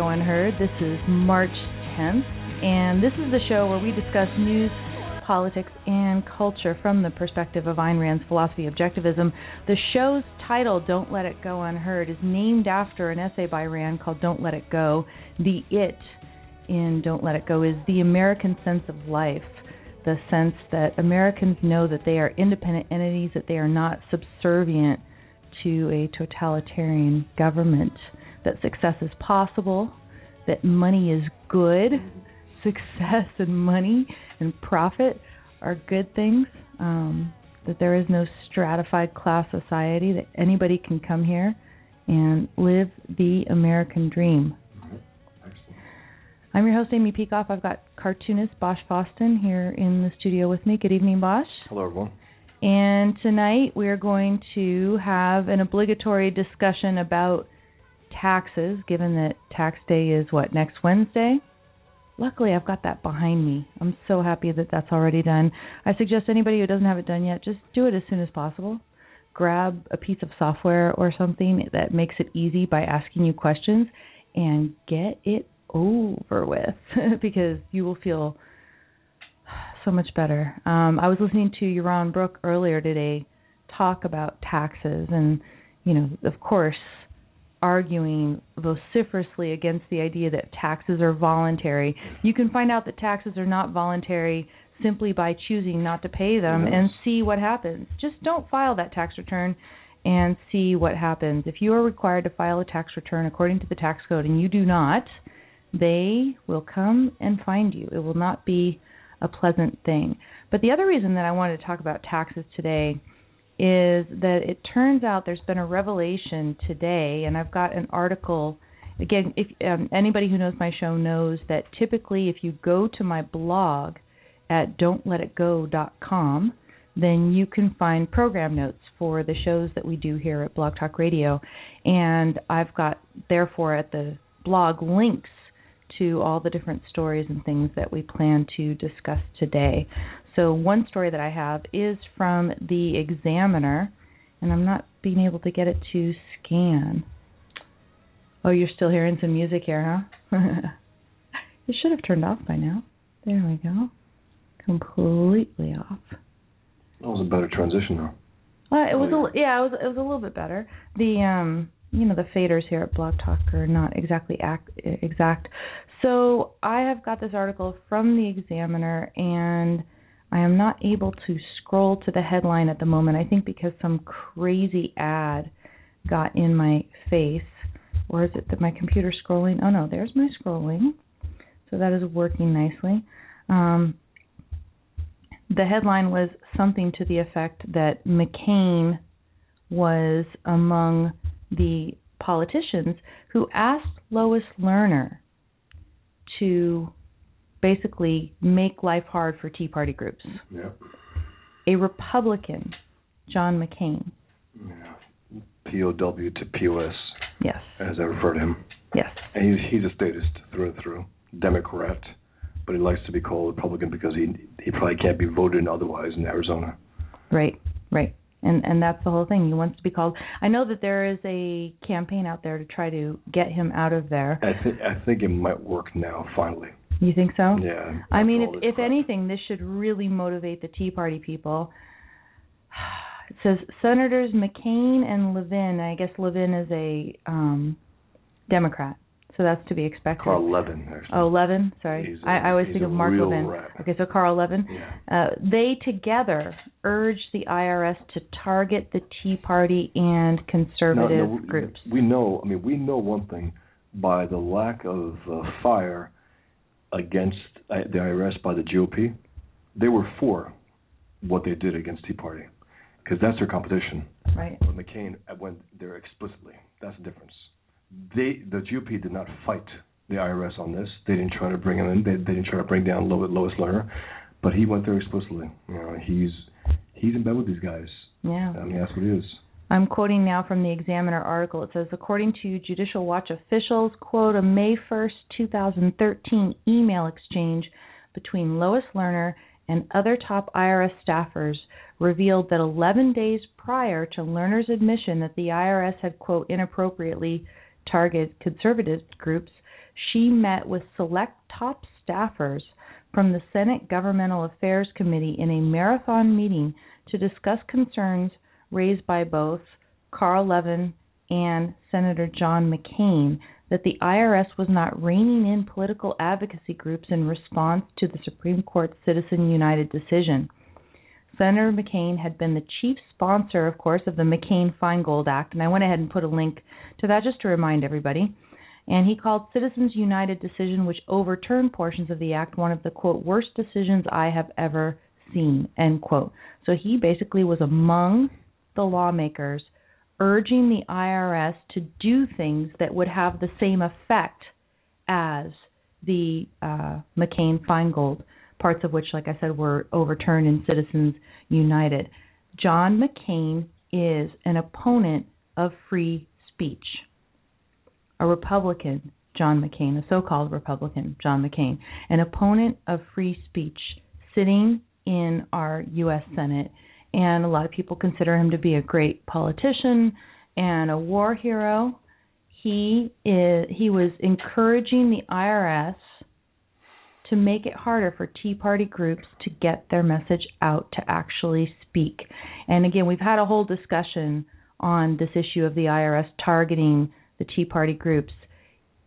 Go Unheard. This is March 10th, and this is the show where we discuss news, politics, and culture from the perspective of Ayn Rand's philosophy of objectivism. The show's title, Don't Let It Go Unheard, is named after an essay by Rand called Don't Let It Go. The it in Don't Let It Go is the American sense of life the sense that Americans know that they are independent entities, that they are not subservient to a totalitarian government, that success is possible, that money is good, success and money and profit are good things, um, that there is no stratified class society, that anybody can come here and live the American dream. I'm your host, Amy Peikoff. I've got cartoonist Bosch Fawstin here in the studio with me. Good evening, Bosch. Hello, everyone. And tonight we're going to have an obligatory discussion about taxes, given that tax day is what, next Wednesday? Luckily, I've got that behind me. I'm so happy that that's already done. I suggest anybody who doesn't have it done yet, just do it as soon as possible. Grab a piece of software or something that makes it easy by asking you questions and get it over with because you will feel so much better. Um, I was listening to Yaron Brook earlier today talk about taxes and, you know, of course, arguing vociferously against the idea that taxes are voluntary. You can find out that taxes are not voluntary simply by choosing not to pay them Yes. and see what happens. Just don't file that tax return and see what happens. If you are required to file a tax return according to the tax code and you do not, they will come and find you. It will not be a pleasant thing. But the other reason that I wanted to talk about taxes today is that it turns out there's been a revelation today, and I've got an article. Again, if um, anybody who knows my show knows that typically, if you go to my blog at don'tletitgo.com, then you can find program notes for the shows that we do here at Blog Talk Radio, and I've got therefore at the blog links to all the different stories and things that we plan to discuss today. So, one story that I have is from the Examiner, and I'm not being able to get it to scan. Oh, you're still hearing some music here, huh? it should have turned off by now. There we go. Completely off. That was a better transition, though. Uh, it was a yeah, it was it was a little bit better. The um you know the faders here at Blog Talk are not exactly act, exact. So I have got this article from the Examiner, and I am not able to scroll to the headline at the moment. I think because some crazy ad got in my face, or is it that my computer's scrolling? Oh no, there's my scrolling. So that is working nicely. Um, the headline was something to the effect that McCain was among the politicians who asked Lois Lerner to basically make life hard for Tea Party groups. Yeah. A Republican, John McCain. yeah. POW to POS, Yes. as I refer to him. Yes. And he's, he's a statist through and through. Democrat, but he likes to be called Republican because he he probably can't be voted in otherwise in Arizona. Right. Right. And and that's the whole thing. He wants to be called. I know that there is a campaign out there to try to get him out of there. I think I think it might work now finally. You think so? Yeah. I mean, if, if anything, this should really motivate the Tea Party people. It says Senators McCain and Levin. I guess Levin is a um, Democrat, so that's to be expected. Carl Levin. Oh, Levin. Sorry, a- I, I always think of Mark Levin. rat. Okay, so Carl Levin. Yeah. Uh, they together urge the IRS to target the Tea Party and conservative no, we- groups. We know. I mean, we know one thing by the lack of uh, fire against uh, the IRS by the GOP. They were for what they did against Tea Party because that's their competition. Right. But McCain went there explicitly. That's the difference. They, the GOP, did not fight the IRS on this. They didn't try to bring him in. They, they didn't try to bring down Lo- Lois Lerner, but he went there explicitly. You know, he's he's in bed with these guys. Yeah. I mean, that's what it is. I'm quoting now from the Examiner article. It says, according to Judicial Watch officials, quote, a May 1st, 2013 email exchange between Lois Lerner and other top IRS staffers revealed that 11 days prior to Lerner's admission that the IRS had, quote, inappropriately targeted conservative groups, she met with select top staffers from the Senate Governmental Affairs Committee in a marathon meeting to discuss concerns raised by both Carl Levin and Senator John McCain that the IRS was not reining in political advocacy groups in response to the Supreme Court's Citizen United decision. Senator McCain had been the chief sponsor, of course, of the McCain Feingold Act, and I went ahead and put a link to that just to remind everybody. And he called Citizens United decision, which overturned portions of the act, one of the quote worst decisions I have ever seen. End quote. So he basically was among the lawmakers urging the IRS to do things that would have the same effect as the uh, McCain Feingold, parts of which, like I said, were overturned in Citizens United. John McCain is an opponent of free speech. A Republican, John McCain, a so called Republican, John McCain, an opponent of free speech, sitting in our U.S. Senate and a lot of people consider him to be a great politician and a war hero. He is he was encouraging the IRS to make it harder for Tea Party groups to get their message out to actually speak. And again, we've had a whole discussion on this issue of the IRS targeting the Tea Party groups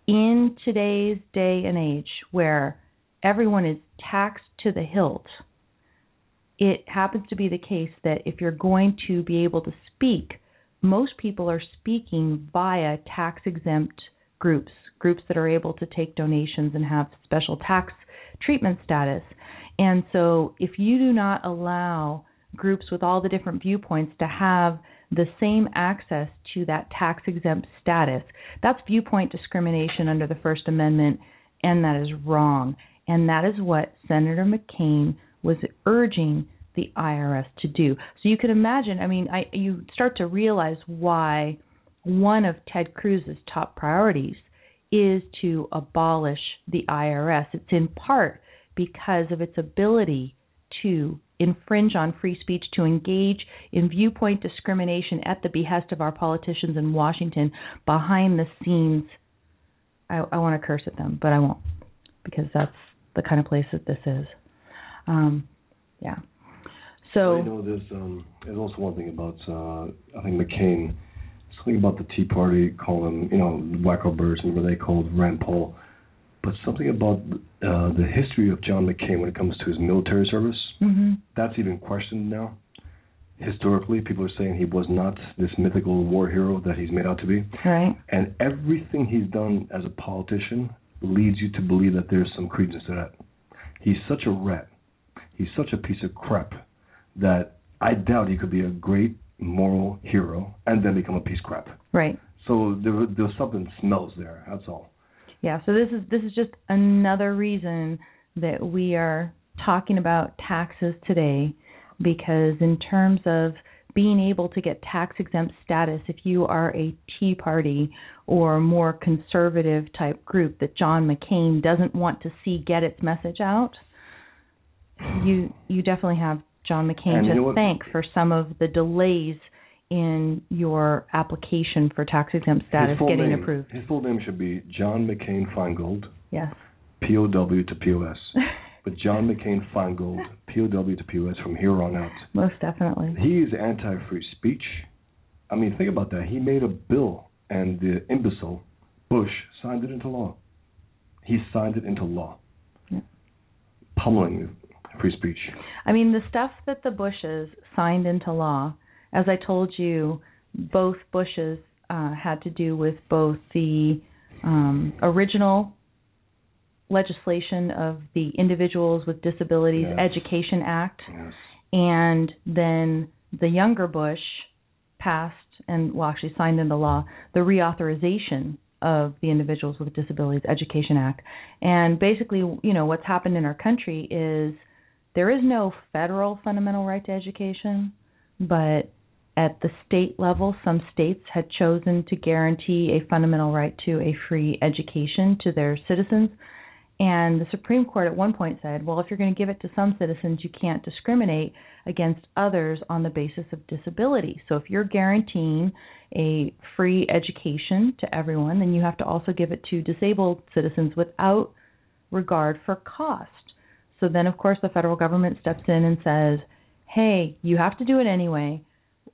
in today's day and age where everyone is taxed to the hilt it happens to be the case that if you're going to be able to speak, most people are speaking via tax exempt groups, groups that are able to take donations and have special tax treatment status. And so if you do not allow groups with all the different viewpoints to have the same access to that tax exempt status, that's viewpoint discrimination under the First Amendment, and that is wrong. And that is what Senator McCain was urging the IRS to do. So you can imagine, I mean, I you start to realize why one of Ted Cruz's top priorities is to abolish the IRS. It's in part because of its ability to infringe on free speech, to engage in viewpoint discrimination at the behest of our politicians in Washington behind the scenes. I, I want to curse at them, but I won't because that's the kind of place that this is. Um, yeah. So you know, there's um, there's also one thing about uh, I think McCain. Something about the Tea Party calling him, you know, wacko birds. Remember they called Rand Paul, but something about uh, the history of John McCain when it comes to his military service. mhm. That's even questioned now. Historically, people are saying he was not this mythical war hero that he's made out to be. right. And everything he's done as a politician leads you to believe that there's some credence to that. He's such a rat. He's such a piece of crap that I doubt he could be a great moral hero and then become a piece of crap. Right. So there there's something smells there. That's all. Yeah, so this is this is just another reason that we are talking about taxes today because in terms of being able to get tax exempt status if you are a Tea Party or more conservative type group that John McCain doesn't want to see get its message out, you you definitely have John McCain And you to know thank for some of the delays in your application for tax exempt status getting name, approved. His full name should be John McCain Feingold, Yes. POW to POS. but John McCain Feingold, POW to POS from here on out. Most definitely. He is anti-free speech. I mean, think about that. He made a bill, and the imbecile Bush signed it into law. He signed it into law, Yeah. pummeling free speech. I mean, the stuff that the Bushes signed into law, as I told you, both Bushes uh, had to do with both the um, original legislation of the Individuals with Disabilities Yes. Education Act, Yes. and then the younger Bush passed and well actually signed into law the reauthorization of the Individuals with Disabilities Education Act. And basically, you know, what's happened in our country is there is no federal fundamental right to education, but at the state level, some states had chosen to guarantee a fundamental right to a free education to their citizens. And the Supreme Court at one point said, well, if you're going to give it to some citizens, you can't discriminate against others on the basis of disability. So if you're guaranteeing a free education to everyone, then you have to also give it to disabled citizens without regard for cost. So then, of course, the federal government steps in and says, hey, you have to do it anyway.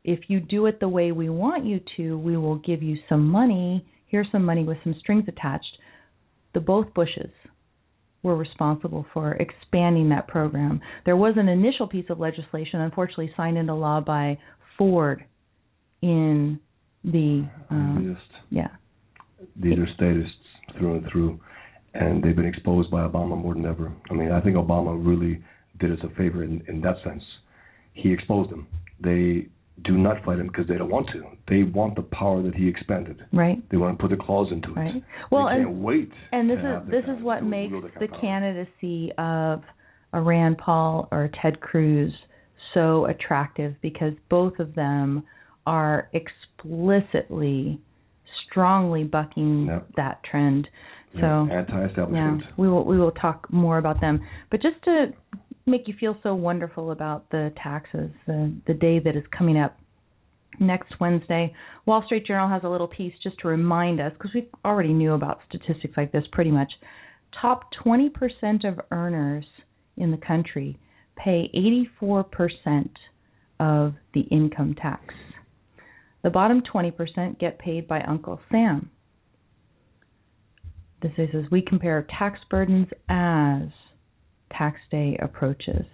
If you do it the way we want you to, we will give you some money. Here's some money with some strings attached. The both Bushes were responsible for expanding that program. There was an initial piece of legislation, unfortunately signed into law by Ford in the um, Just yeah these are statists through and through, and they've been exposed by Obama more than ever. I mean, I think Obama really did us a favor in, in that sense. He exposed them. They do not fight him because they don't want to. They want the power that he expanded. right They want to put their claws into it. right well they and wait. And this is this is what makes the power. candidacy of a Rand Paul or Ted Cruz so attractive because both of them are explicitly, strongly bucking Yep. that trend. Yeah, So yeah, anti-establishment. we will we will talk more about them. But just to make you feel so wonderful about the taxes, the the day that is coming up next Wednesday, Wall Street Journal has a little piece just to remind us because we already knew about statistics like this pretty much. Top 20% of earners in the country pay 84% of the income tax. The bottom 20% get paid by Uncle Sam. This is as we compare tax burdens as tax day approaches.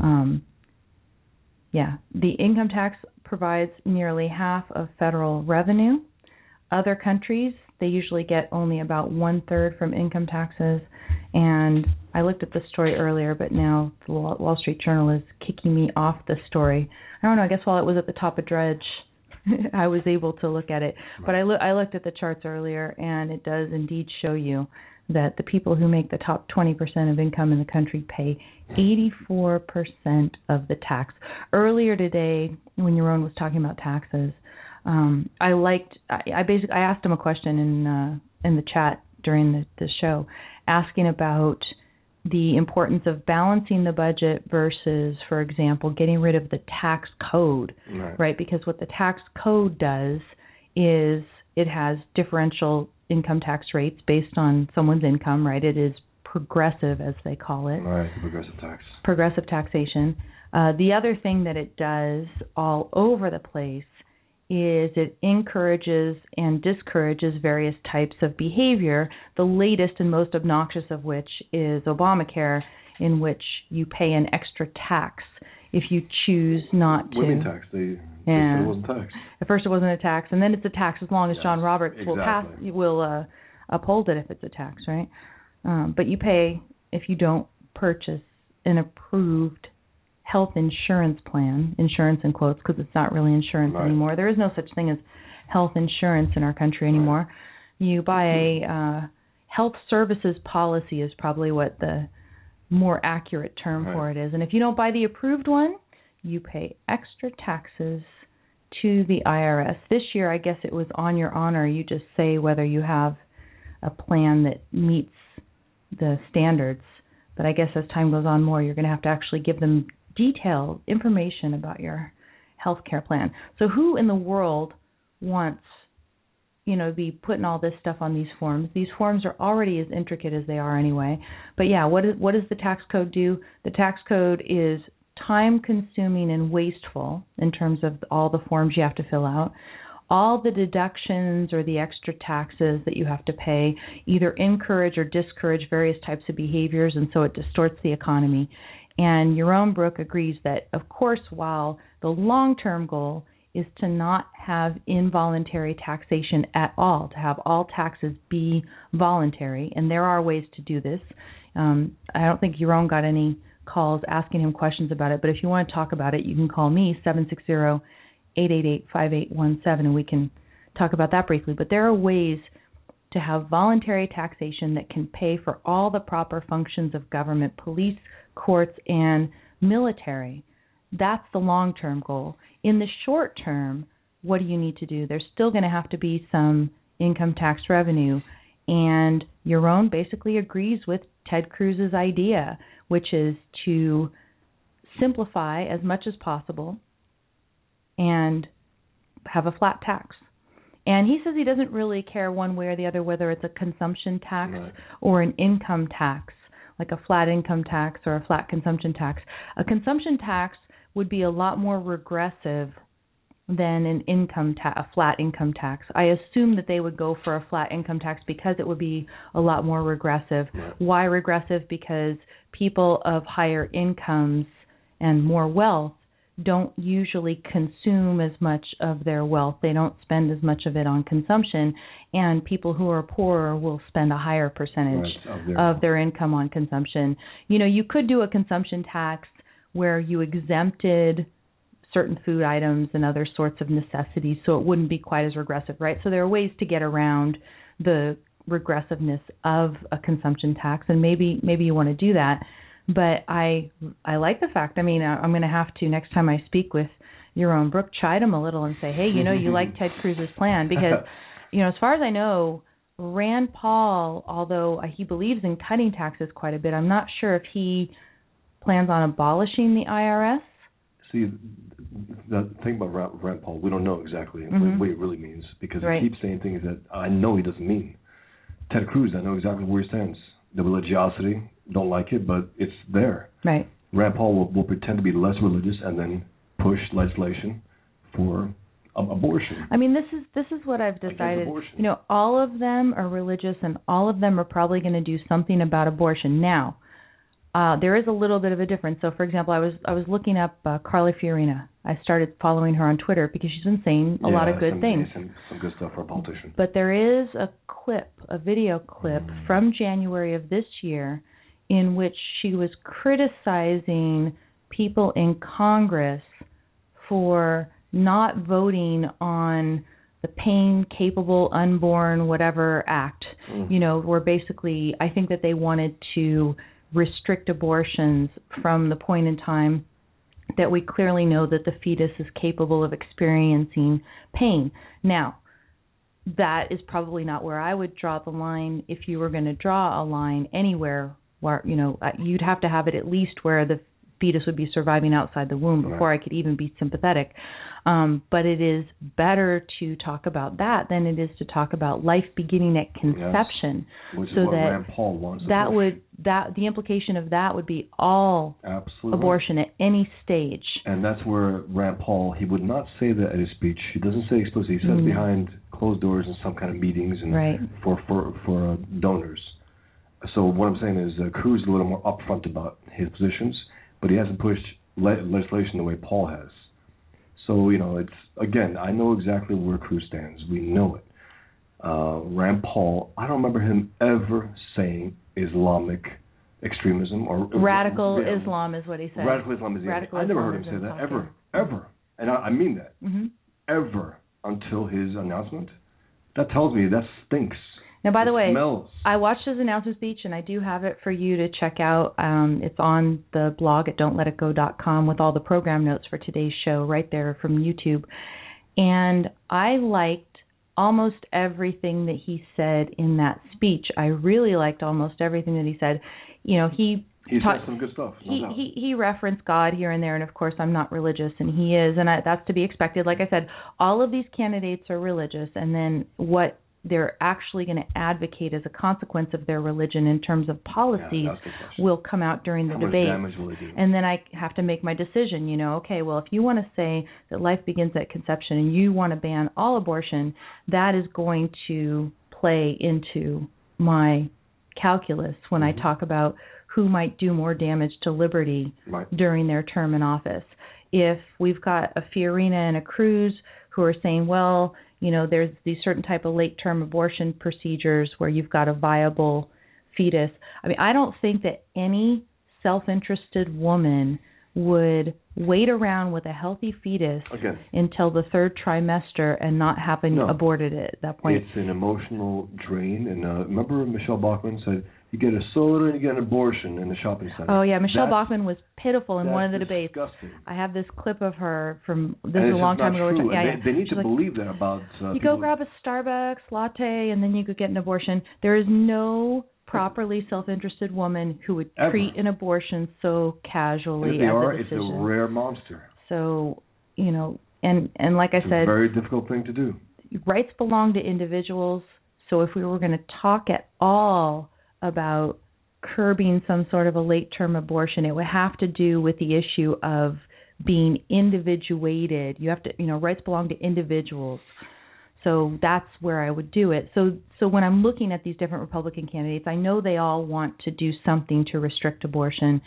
Um, yeah, the income tax provides nearly half of federal revenue. Other countries, they usually get only about one third from income taxes. And I looked at the story earlier, but now the Wall Wall Street Journal is kicking me off the story. I don't know. I guess while it was at the top of Drudge, I was able to look at it. But I, loo- I looked at the charts earlier, and it does indeed show you that the people who make the top 20% of income in the country pay 84% of the tax. Earlier today, when Yaron was talking about taxes, um, I liked. I, I basically I asked him a question in uh, in the chat during the, the show, asking about the importance of balancing the budget versus, for example, getting rid of the tax code Right. right? Because what the tax code does is it has differential income tax rates based on someone's income, right? It is progressive, as they call it, Right. Progressive tax. progressive taxation. Uh, the other thing that it does all over the place is it encourages and discourages various types of behavior, the latest and most obnoxious of which is Obamacare, in which you pay an extra tax if you choose not to. Women tax. They, Yeah. it wasn't tax. At first, it wasn't a tax, and then it's a tax as long as Yes, John Roberts will pass exactly. will uh, uphold it if it's a tax, right? Um, but you pay if you don't purchase an approved health insurance plan, insurance in quotes, because it's not really insurance Right. anymore. There is no such thing as health insurance in our country anymore. You buy a uh, health services policy is probably what the more accurate term for it is. And if you don't buy the approved one, you pay extra taxes to the IRS. This year, I guess it was on your honor. You just say whether you have a plan that meets the standards. But I guess as time goes on more, you're going to have to actually give them detailed information about your health care plan. So who in the world wants you know be putting all this stuff on these forms? These forms are already as intricate as they are anyway. But yeah, what is what does the tax code do? The tax code is time consuming and wasteful in terms of all the forms you have to fill out. All the deductions or the extra taxes that you have to pay either encourage or discourage various types of behaviors, and so it distorts the economy. And Yaron Brook agrees that, of course, while the long term goal is to not have involuntary taxation at all, to have all taxes be voluntary, and there are ways to do this. Um, I don't think Jerome got any calls asking him questions about it, but if you want to talk about it, you can call me seven six zero eight eight eight five eight one seven, and we can talk about that briefly. But there are ways to have voluntary taxation that can pay for all the proper functions of government, police, courts, and military. That's the long term goal. In the short term, what do you need to do? There's still going to have to be some income tax revenue. And Yaron basically agrees with Ted Cruz's idea, which is to simplify as much as possible and have a flat tax. And he says he doesn't really care one way or the other whether it's a consumption tax Right. or an income tax, like a flat income tax or a flat consumption tax. A consumption tax would be a lot more regressive than an income ta- a flat income tax. I assume that they would go for a flat income tax because it would be a lot more regressive. Why regressive? Because people of higher incomes and more wealth don't usually consume as much of their wealth. They don't spend as much of it on consumption, and people who are poorer will spend a higher percentage Right, of their- of their income on consumption. You know, you could do a consumption tax where you exempted certain food items and other sorts of necessities so it wouldn't be quite as regressive, right? So there are ways to get around the regressiveness of a consumption tax and maybe maybe you want to do that. But I I like the fact. I mean, I- I'm going to have to next time I speak with Yaron Brook chide him a little and say, "Hey, you know, you like Ted Cruz's plan because you know, as far as I know, Rand Paul, although he believes in cutting taxes quite a bit, I'm not sure if he plans on abolishing the IRS. See, the thing about Rand, Paul, we don't know exactly Mhm. what, he really means because Right. he keeps saying things that I know he doesn't mean. Ted Cruz, I know exactly where he stands. The religiosity, don't like it, but it's there. Right. Rand Paul will, will pretend to be less religious and then push legislation for ab- abortion. I mean, this is this is what I've decided. You know, all of them are religious, and all of them are probably going to do something about abortion. Now, uh, there is a little bit of a difference. So, for example, I was I was looking up uh, Carly Fiorina. I started following her on Twitter because she's been saying a lot of good some, things. Some, some good stuff for a politician. But there is a clip, a video clip from January of this year in which she was criticizing people in Congress for not voting on the Pain Capable Unborn Whatever Act. You know, where basically I think that they wanted to restrict abortions from the point in time that we clearly know that the fetus is capable of experiencing pain. Now, that is probably not where I would draw the line. If you were going to draw a line anywhere, where you know uh, you'd have to have it at least where the fetus would be surviving outside the womb before I could even be sympathetic. Um, but it is better to talk about that than it is to talk about life beginning at conception. Which is so what that Rand Paul wants. that would that the implication of that would be all Absolutely. abortion at any stage. And that's where Rand Paul, he would not say that at his speech. He doesn't say explicitly. He says behind closed doors in some kind of meetings and Mm. Right. for for for uh, donors. So what I'm saying is uh, Cruz is a little more upfront about his positions, but he hasn't pushed le- legislation the way Paul has. So you know, it's again, I know exactly where Cruz stands. We know it. Uh, Rand Paul, I don't remember him ever saying Islamic extremism or Radical yeah, Islam is what he said. Radical Islam is the Radical. I never Islam heard him say that ever, ever, and I, I mean that hmm ever. until his announcement, that tells me that stinks. Now, by the way, smells. I watched his announcement speech, and I do have it for you to check out. Um, it's on the blog at don'tletitgo.com with all the program notes for today's show right there from YouTube. And I liked almost everything that he said in that speech. I really liked almost everything that he said. You know, he He taught- some good stuff. No he, doubt. he he referenced God here and there, and of course I'm not religious, and he is, and I, that's to be expected. Like I said, all of these candidates are religious, and then what they're actually going to advocate as a consequence of their religion in terms of policies question. will come out during the How debate. damage will it do? And then I have to make my decision, you know, okay, well, if you want to say that life begins at conception and you want to ban all abortion, that is going to play into my calculus when Mm-hmm. I talk about who might do more damage to liberty Right. during their term in office. If we've got a Fiorina and a Cruz who are saying, well, you know, there's these certain type of late term abortion procedures where you've got a viable fetus. I mean, I don't think that any self-interested woman would wait around with a healthy fetus until the third trimester and not having No. aborted it at that point. it's an emotional drain. And uh, remember, Michelle Bachman said, "You get a soda and you get an abortion in the shopping center." Oh yeah, Michelle That's- Bachman was pitiful in one of the that's debates. I have this clip of her from this is a long time ago. True. Yeah, yeah. they, they need She's to like, believe that about. Uh, you go grab a Starbucks latte and then you could get an abortion. There is no properly self-interested woman who would Ever. treat an abortion so casually. And if they as are, a it's a rare monster. so, you know, and and like I It's said, very difficult thing to do. rights belong to individuals. So if we were going to talk at all about curbing some sort of a late term abortion, it would have to do with the issue of being individuated. You have to, you know, rights belong to individuals. So that's where I would do it. So so when I'm looking at these different Republican candidates, I know they all want to do something to restrict abortion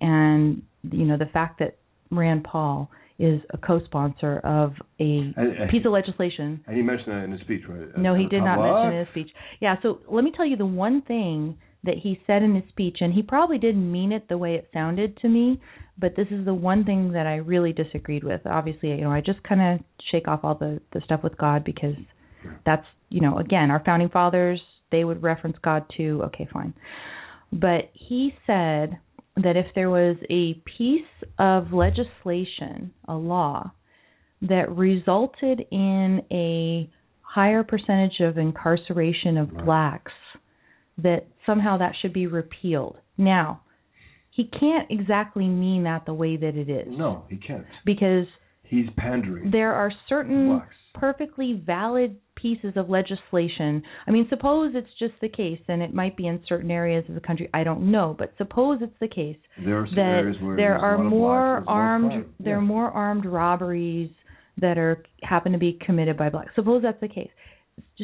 and you know the fact that Rand Paul is a co-sponsor of a piece of legislation and he mentioned that in his speech, right? no, he did not mention it in his speech. Yeah, so let me tell you the one thing that he said in his speech, and he probably didn't mean it the way it sounded to me, but this is the one thing that I really disagreed with. Obviously, you know, I just kind of shake off all the the stuff with God because that's, you know, again, our founding fathers, they would reference God too. Okay, fine. But he said that if there was a piece of legislation, a law, that resulted in a higher percentage of incarceration of blacks, that somehow that should be repealed. Now, he can't exactly mean that the way that it is No, he can't. because He's pandering. there are certain Blacks. Perfectly valid pieces of legislation. I mean, suppose it's just the case, and it might be in certain areas of the country. I don't know, but suppose it's the case There are that there are more blacks, there's more armed crime. there are more armed robberies that are happen to be committed by blacks. Suppose that's the case.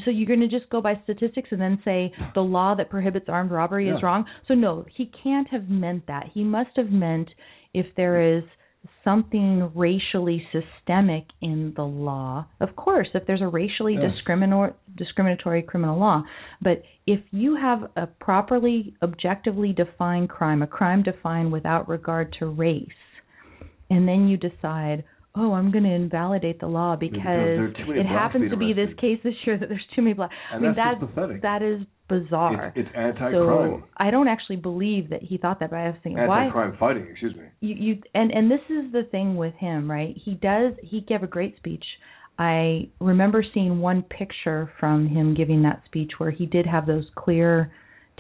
So you're going to just go by statistics and then say the law that prohibits armed robbery is wrong? So no, he can't have meant that. He must have meant if there is something racially systemic in the law. Of course, if there's a racially Yeah. discriminatory discriminatory criminal law, but if you have a properly objectively defined crime, a crime defined without regard to race, and then you decide, "Oh, I'm going to invalidate the law because there are too many it happens to be this case this year that there's too many black." And I mean that's that pathetic. that is bizarre. It's, it's anti-crime. so I don't actually believe that he thought that, but I was thinking, why? anti-crime fighting. Excuse me. you you and and this is the thing with him right he does he gave a great speech i remember seeing one picture from him giving that speech where he did have those clear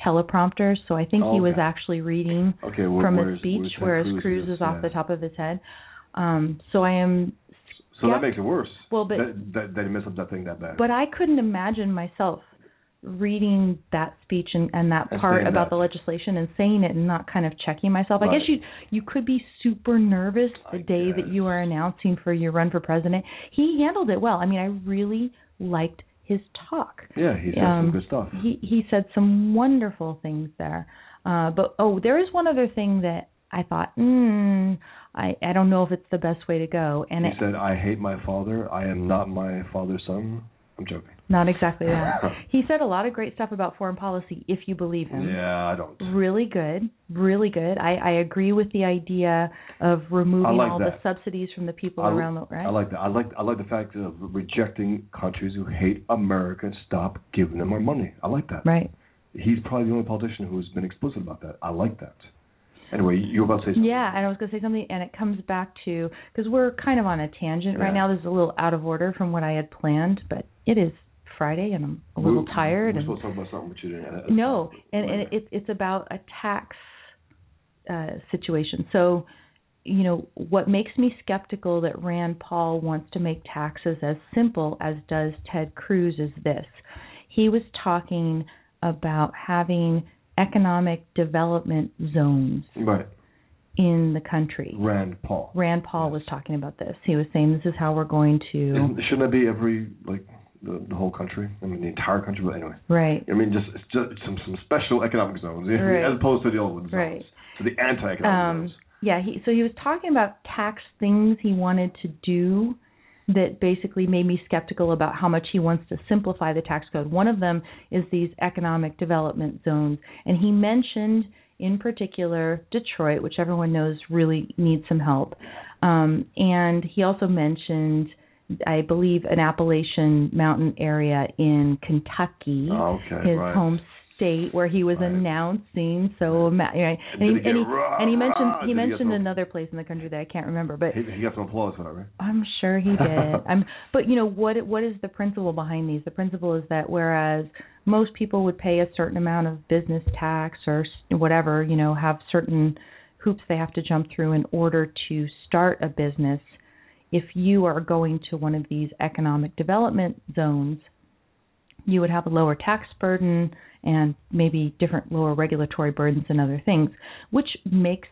teleprompters so i think he was Okay. actually reading Okay, where, from a speech whereas Cruz cruz is off yeah. the top of his head um so i am So yeah. that makes it worse. Well, but- that, that, that he messed up that thing that bad. but i couldn't imagine myself reading that speech and, and that part about the legislation and saying it and not kind of checking myself. I guess you you could be super nervous the I day that you are announcing for your run for president. He handled it well. I mean, I really liked his talk. yeah, he said um, some good stuff. He he said some wonderful things there. Uh, but oh, there is one other thing that I thought, mm, I I don't know if it's the best way to go. And he it, said, "I hate my father. I am not my father's son." I'm joking. Not exactly that. he said a lot of great stuff about foreign policy if you believe him. Yeah, I don't. Really good, really good. I, I agree with the idea of removing like all that. the subsidies from the people I, around the right. I like that. I like I like the fact of rejecting countries who hate America and stop giving them our money. I like that. right. He's probably the only politician who's been explicit about that. I like that. Anyway, you were about to say something. Yeah, and I was going to say something, and it comes back to because we're kind of on a tangent right now. This is a little out of order from what I had planned, but it is Friday, and I'm a little We- tired. We're and supposed to talk about something, but you didn't. No, and, and it's it's about a tax uh, situation. So, you know, what makes me skeptical that Rand Paul wants to make taxes as simple as does Ted Cruz is this: he was talking about having economic development zones Right. in the country. Rand Paul. Rand Paul was talking about this. He was saying this is how we're going to Isn't- Shouldn't it be every like the, the whole country? I mean, the entire country. But anyway, right. I mean, just it's just some some special economic zones, Right. as opposed to the old ones. Right. So the anti-economic Um, zones. yeah, he so he was talking about tax things he wanted to do that basically made me skeptical about how much he wants to simplify the tax code. One of them is these economic development zones, and he mentioned in particular Detroit, which everyone knows really needs some help. Um, and he also mentioned, I believe, an Appalachian mountain area in Kentucky Oh, okay, his right. home state where he was Right. announcing so right. and, he, he and, he, and he mentioned he he mentioned some- another place in the country that I can't remember but He, he got some applause for that, right? I'm sure he did. I'm but you know what what is the principle behind these? The principle is that whereas most people would pay a certain amount of business tax or whatever, you know, have certain hoops they have to jump through in order to start a business, if you are going to one of these economic development zones, you would have a lower tax burden and maybe different lower regulatory burdens and other things, which makes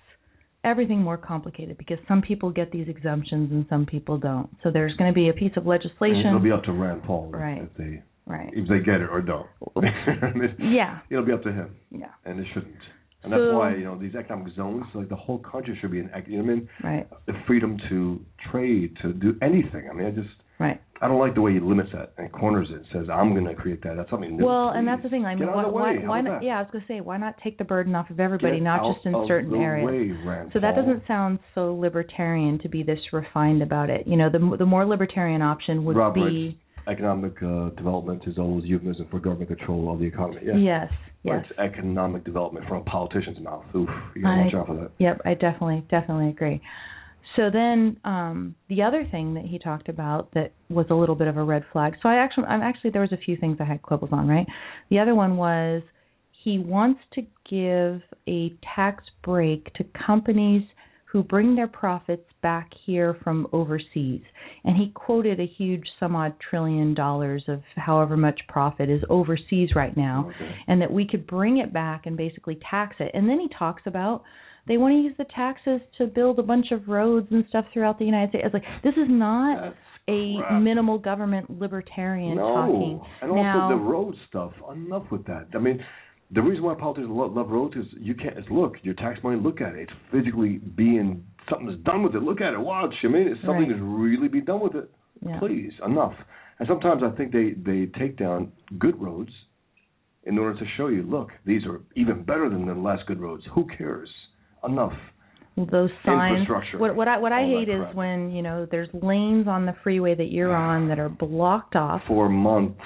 everything more complicated because some people get these exemptions and some people don't. So there's going to be a piece of And legislation. it'll be up to Rand Paul if- Right. if they right. if they get it or don't. Yeah. It'll be up to him, Yeah. and it shouldn't. And that's So- why you know these economic zones, like the whole country should be an, you know I mean? Right. The freedom to trade, to do anything. I mean, I just Right. I don't like the way he limits that and corners it. and Says I'm going to create that. That's something new. Well, and that's the thing. I mean, why, why, why not? Yeah, I was going to say, why not take the burden off of everybody, Get not just in certain areas? way, So that doesn't sound so libertarian to be this refined about it. You know, the the more libertarian option would Rob be economic uh, development is always euphemism for government control of the economy. Yeah. yes, yes. It's economic development from a politician's mouth. Oof, you gotta I- watch out for that. Yep, I definitely definitely agree. So then um the other thing that he talked about that was a little bit of a red flag. So I actually I'm actually there was a few things I had quibbles on, right? The other one was he wants to give a tax break to companies who bring their profits back here from overseas. And he quoted a huge some odd trillion dollars of however much profit is overseas right now Okay. and that we could bring it back and basically tax it. And then he talks about they want to use the taxes to build a bunch of roads and stuff throughout the United States. It's like this is not That's a crap. minimal government libertarian no. talking. And now, also the road stuff. Enough with that. I mean, the reason why politicians love, love roads is you can't. It's look, your tax money. Look at it. It's physically being something that's done with it. Look at it. Watch. I mean, it's something Right. that's really be done with it. Yeah. Please, enough. And sometimes I think they they take down good roads in order to show you, look, these are even better than the last good roads. Who cares? Enough. those signs. Infrastructure, What what I what I hate is when you know there's lanes on the freeway that you're on that are blocked off. For months.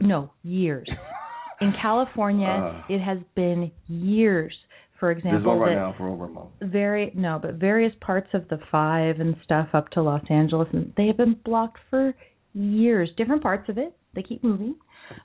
No, years. In California, Uh. it has been years. For example, right now for over a month. very no, but various parts of the five and stuff up to Los Angeles, and they have been blocked for years. Different parts of it, they keep moving,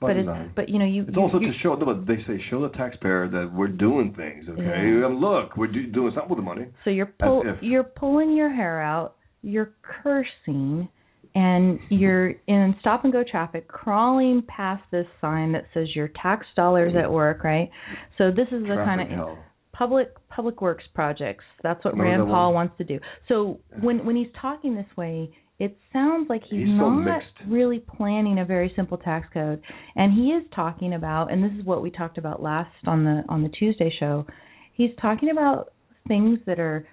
but it's but you know you It's you, also you, to show, no, but they say show the taxpayer that we're doing things, okay? Yeah. And look, we're do, doing something with the money. so you're pull, you're pulling your hair out, you're cursing, and you're in stop and go traffic, crawling past this sign that says your tax dollars at work, right? So this is the kind of hell. public public works projects. That's what Remember Rand Paul wants to do. So when when he's talking this way, it sounds like he's, He's not mixed. really planning a very simple tax code. And he is talking about, and this is what we talked about last on the on the Tuesday show. He's talking about things that are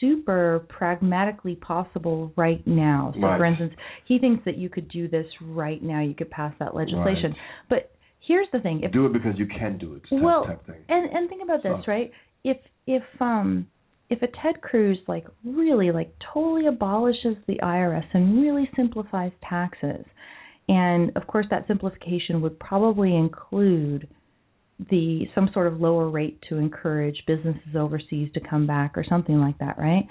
super pragmatically possible right now. So, Right. for instance, he thinks that you could do this right now. You could pass that legislation. Right. But here's the thing: if Do it because you can do it. Type, well, type thing. and and think about this, right? If if um if a Ted Cruz like really like totally abolishes the IRS and really simplifies taxes, and of course that simplification would probably include the some sort of lower rate to encourage businesses overseas to come back or something like that, right?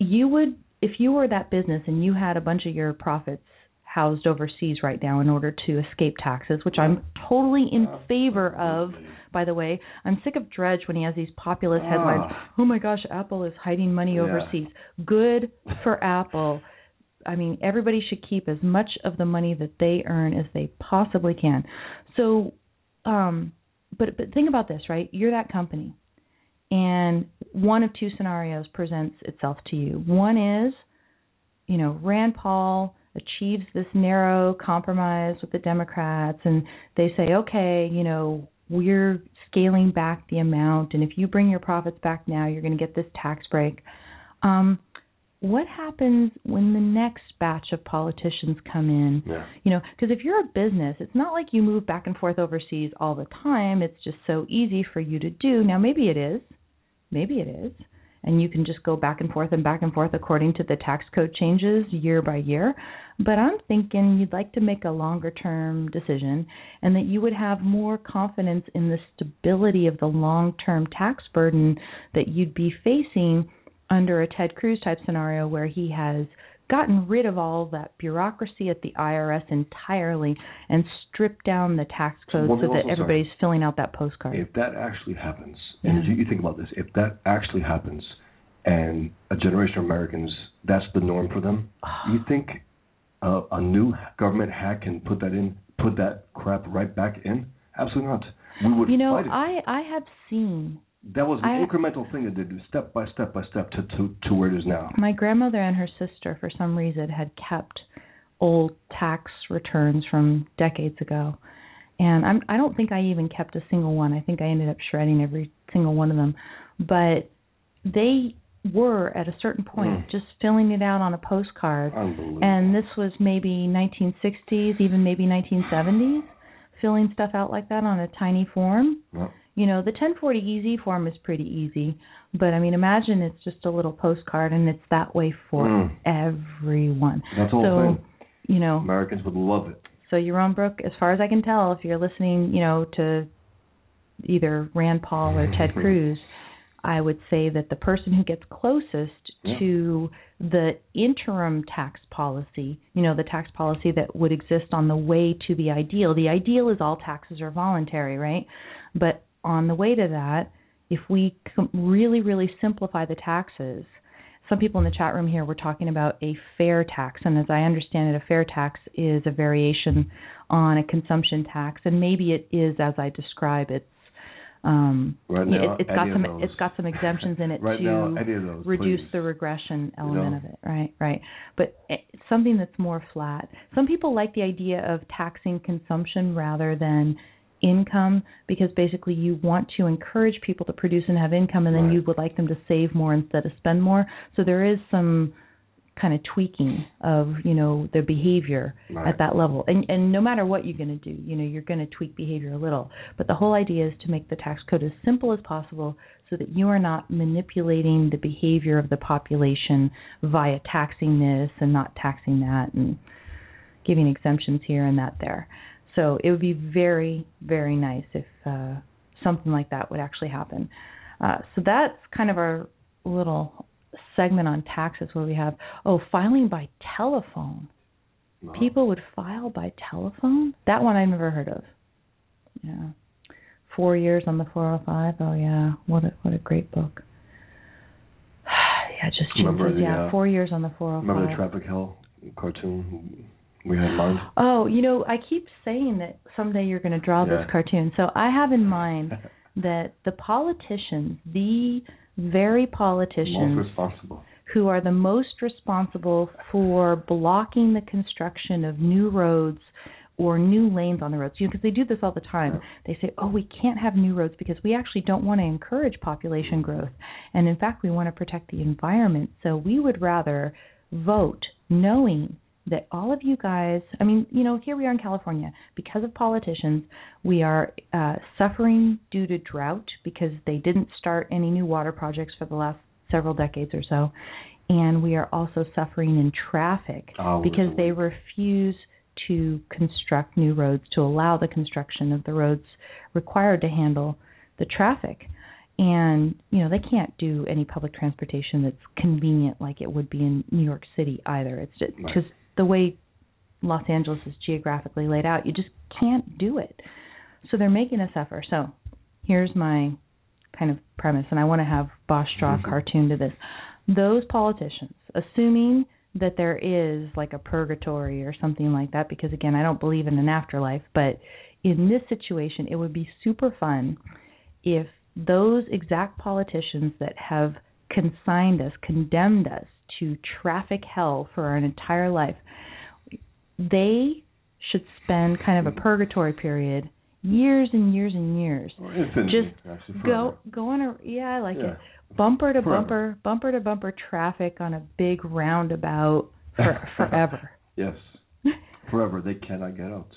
You would if you were that business and you had a bunch of your profits housed overseas right now in order to escape taxes, which I'm totally in favor of. By the way, I'm sick of Drudge when he has these populist headlines. Ah. Oh my gosh, Apple is hiding money Yeah. overseas. Good for Apple. I mean, everybody should keep as much of the money that they earn as they possibly can. So, um, but but think about this, right? You're that company, and one of two scenarios presents itself to you. One is, you know, Rand Paul achieves this narrow compromise with the Democrats, and they say, okay, you know, we're scaling back the amount, and if you bring your profits back now, you're going to get this tax break. Um, what happens when the next batch of politicians come in? Yeah. You know, because if you're a business, it's not like you move back and forth overseas all the time. It's just so easy for you to do. Now, maybe it is. Maybe it is. And you can just go back and forth and back and forth according to the tax code changes year by year. But I'm thinking you'd like to make a longer term decision and that you would have more confidence in the stability of the long term tax burden that you'd be facing under a Ted Cruz type scenario where he has gotten rid of all that bureaucracy at the IRS entirely and stripped down the tax code Well, so that everybody's filling out that postcard. If that actually happens, and you, you think about this, if that actually happens, and a generation of Americans, that's the norm for them, you think uh, a new government hack can put that in, put that crap right back in? Absolutely not. We would you know. I I have seen that was an I- incremental thing that they do, step by step by step, to to to where it is now. my grandmother and her sister for some reason had kept old tax returns from decades ago. And i'm i don't think i even kept a single one. I think i ended up shredding every single one of them. But they were at a certain point Mm. just filling it out on a postcard. And this was maybe 1960s even maybe 1970s filling stuff out like that on a tiny form. Well, you know, the 1040 easy form is pretty easy, but I mean, imagine it's just a little postcard and it's that way for Mm. everyone. that's the whole so, thing. you know, Americans would love it. so Yaron Brook, as far as I can tell, if you're listening, you know, to either Rand Paul or Ted Cruz, I would say that the person who gets closest Yeah. to the interim tax policy, you know, the tax policy that would exist on the way to the ideal. The ideal is all taxes are voluntary, right? But on the way to that, if we really, really simplify the taxes, some people in the chat room here were talking about a fair tax, and as I understand it, a fair tax is a variation on a consumption tax, and maybe it is as I describe it. Um, right now, it, it's got some it's got some exemptions in it Right to now, those, reduce please. the regression element know? of it. Right, right. But eh, something that's more flat. Some people like the idea of taxing consumption rather than income because basically you want to encourage people to produce and have income and then Right. you would like them to save more instead of spend more. So there is some kind of tweaking of, you know, their behavior Right. at that level. And and no matter what you're going to do, you know, you're going to tweak behavior a little. But the whole idea is to make the tax code as simple as possible so that you are not manipulating the behavior of the population via taxing this and not taxing that and giving exemptions here and that there. So it would be very, very nice if uh, something like that would actually happen. Uh, so that's kind of our little segment on taxes where we have oh filing by telephone. No. People would file by telephone. That one I never heard of. Yeah, four years on the 405. Oh yeah, what a what a great book. yeah, just Remember the, yeah, uh, four years on the 405. Remember the Traffic Hell cartoon we had in mind? Oh, you know, I keep saying that someday you're going to draw Yeah. this cartoon. So I have in mind that the politicians, the very politicians who are the most responsible for blocking the construction of new roads or new lanes on the roads. You know, because they do this all the time. They say, "Oh, we can't have new roads because we actually don't want to encourage population growth, and in fact, we want to protect the environment. So we would rather vote knowing that all of you guys, I mean, you know, here we are in California because of politicians, we are uh, suffering due to drought because they didn't start any new water projects for the last several decades or so, and we are also suffering in traffic Oh, because really? they refuse to construct new roads to allow the construction of the roads required to handle the traffic and you know they can't do any public transportation that's convenient like it would be in New York City either it's just Right. because the way Los Angeles is geographically laid out you just can't do it. So they're making us suffer. So here's my kind of premise and I want to have Bosch draw a mm-hmm. cartoon to this. Those politicians assuming that there is like a purgatory or something like that because again I don't believe in an afterlife but in this situation it would be super fun if those exact politicians that have consigned us, condemned us to traffic hell for an entire life, they should spend kind of a hmm. purgatory period, years and years and years. Oh, Infinity, Just actually, Go go on a yeah, I like Yeah. it. Bumper to Forever. bumper, bumper to bumper traffic on a big roundabout for forever. Yes. Forever. They cannot get out.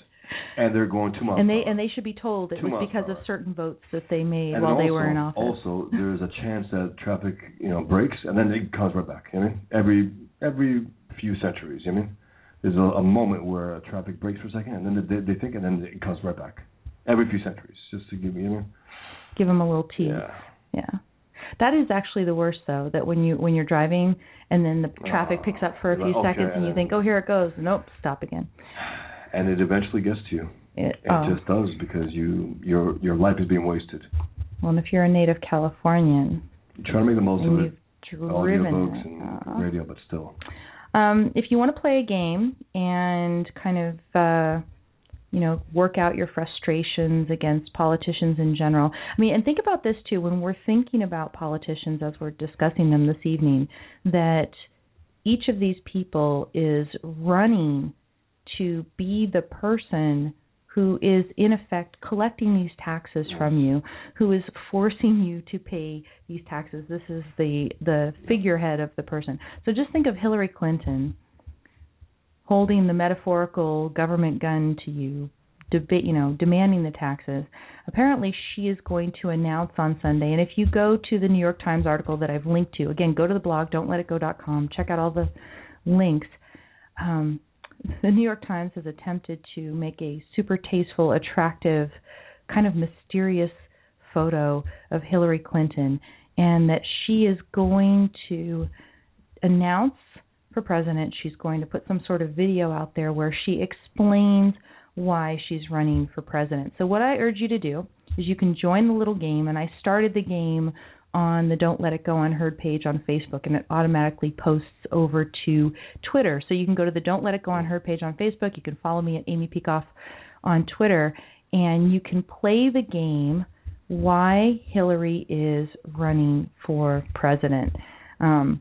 And they're going two miles. and they and they should be told it Two was miles because of certain votes that they made And while then they were in office. Also, there is a chance that traffic, you know, breaks and then it comes right back. You know, every every few centuries. You know, mean, there's a, a moment where traffic breaks for a second and then they, they think and then it comes right back. Every few centuries, just to give you, know. Give them a little tease. Yeah. Yeah. That is actually the worst though, that when you when you're driving and then the traffic Oh, picks up for a few like, okay, seconds and you think, "Oh, here it goes." Nope, stop again. And it eventually gets to you. It, It oh. just does because you your your life is being wasted. well, and if you're a native Californian You try to make the most of it, the books and uh, radio, but still. um, if you want to play a game and kind of uh, you know work out your frustrations against politicians in general. I mean, and think about this too when we're thinking about politicians as we're discussing them this evening that each of these people is running to be the person who is in effect collecting these taxes from you, who is forcing you to pay these taxes. This is the the figurehead of the person. So just think of Hillary Clinton holding the metaphorical government gun to you, you know, demanding the taxes. Apparently, she is going to announce on Sunday. And if you go to the New York Times article that I've linked to, again, go to the blog, don'tletitgo.com, check out all the links. Um, the New York Times has attempted to make a super tasteful, attractive, kind of mysterious photo of Hillary Clinton, and that she is going to announce for president. She's going to put some sort of video out there where she explains why she's running for president. So, what I urge you to do is you can join the little game, and I started the game on the Don't Let It Go Unheard page on Facebook, and it automatically posts over to Twitter. So, you can go to the Don't Let It Go Unheard page on Facebook. You can follow me at Amy Peikoff on Twitter, and you can play the game why Hillary is running for president. Um,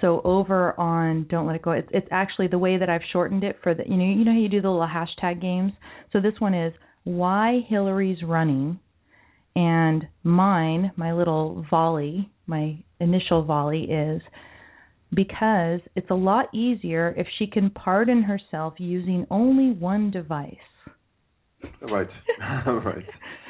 so over on Don't Let It Go, it's it's actually the way that I've shortened it for the you know you know how you do the little hashtag games. So this one is why Hillary's running, and mine, my little volley, my initial volley is because it's a lot easier if she can pardon herself using only one device. Right. right.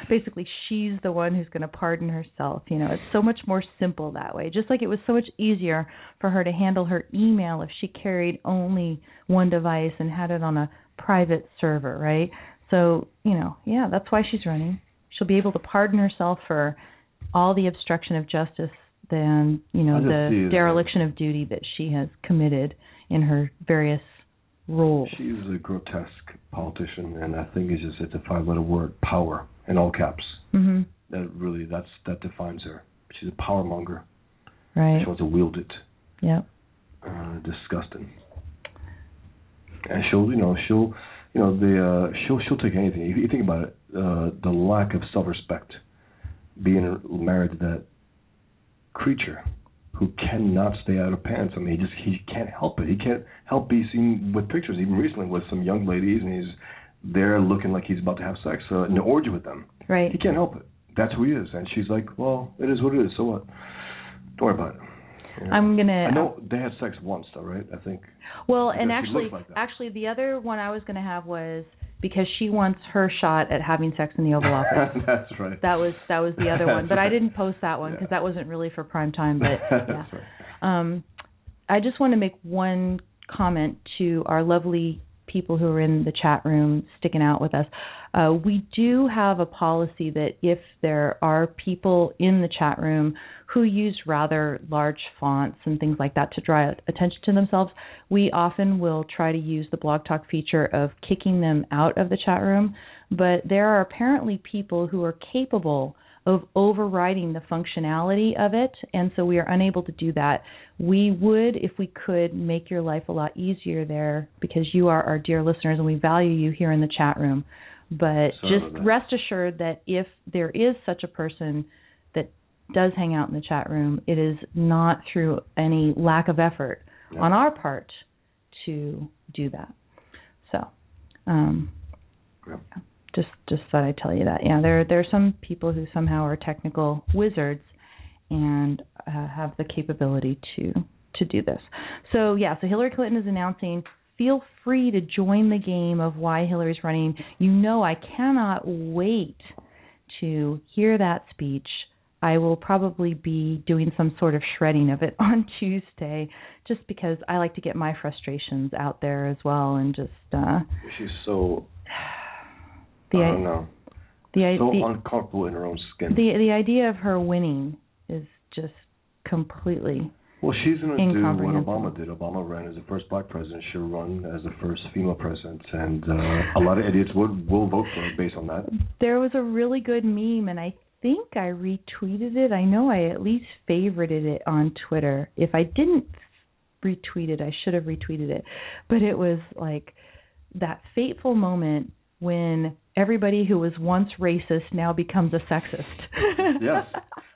Basically, she's the one who's going to pardon herself. You know, it's so much more simple that way. Just like it was so much easier for her to handle her email if she carried only one device and had it on a private server, right? So, you know, yeah, that's why she's running. She'll be able to pardon herself for all the obstruction of justice than, you know, I just see the dereliction of duty that she has committed in her various roles. She is a grotesque politician, and I think it's just it's a five-letter word: power, in all caps. Mhm. That really that's that defines her. She's a power monger. Right. She wants to wield it. Yep. Uh, disgusting. And she'll, you know, she'll, you know, the uh, she'll she'll take anything. If you think about it, uh, the lack of self-respect, being married to that creature, who cannot stay out of pants. I mean, he just he can't help it. He can't help be seen with pictures, even recently with some young ladies, and he's there looking like he's about to have sex, uh, an orgy with them. Right. He can't help it. That's who he is. And she's like, well, it is what it is. So what? Don't worry about it. You know? I'm gonna. I know they had sex once, though, right? I think. Well, and actually, like actually, the other one I was going to have was because she wants her shot at having sex in the Oval Office. That's right. that was that was the other one, but I didn't post that one because Yeah. that wasn't really for prime time. But yeah. Right. Um, I just want to make one comment to our lovely people who are in the chat room sticking out with us. Uh, we do have a policy that if there are people in the chat room who use rather large fonts and things like that to draw attention to themselves, we often will try to use the Blog Talk feature of kicking them out of the chat room. But there are apparently people who are capable of overriding the functionality of it, and so we are unable to do that. We would, if we could, make your life a lot easier there because you are our dear listeners and we value you here in the chat room. But just rest assured that if there is such a person that does hang out in the chat room, it is not through any lack of effort Yeah. on our part to do that. So, um, Yeah. Just just thought I'd tell you that. Yeah, there there are some people who somehow are technical wizards and uh, have the capability to to do this. So yeah, so Hillary Clinton is announcing. Feel free to join the game of why Hillary's running. You know, I cannot wait to hear that speech. I will probably be doing some sort of shredding of it on Tuesday, just because I like to get my frustrations out there as well, and just uh, She's so. The I don't know. the So the, uncomfortable in her own skin. the the idea of her winning is just completely Well, she's going to do what Obama did. Obama ran as the first black president. She'll run as the first female president, and uh, a lot of idiots would will vote for her based on that. there was a really good meme and I think I retweeted it. I know I at least favorited it on Twitter. If I didn't retweet it, I should have retweeted it. But it was like that fateful moment when everybody who was once racist now becomes a sexist. Yes,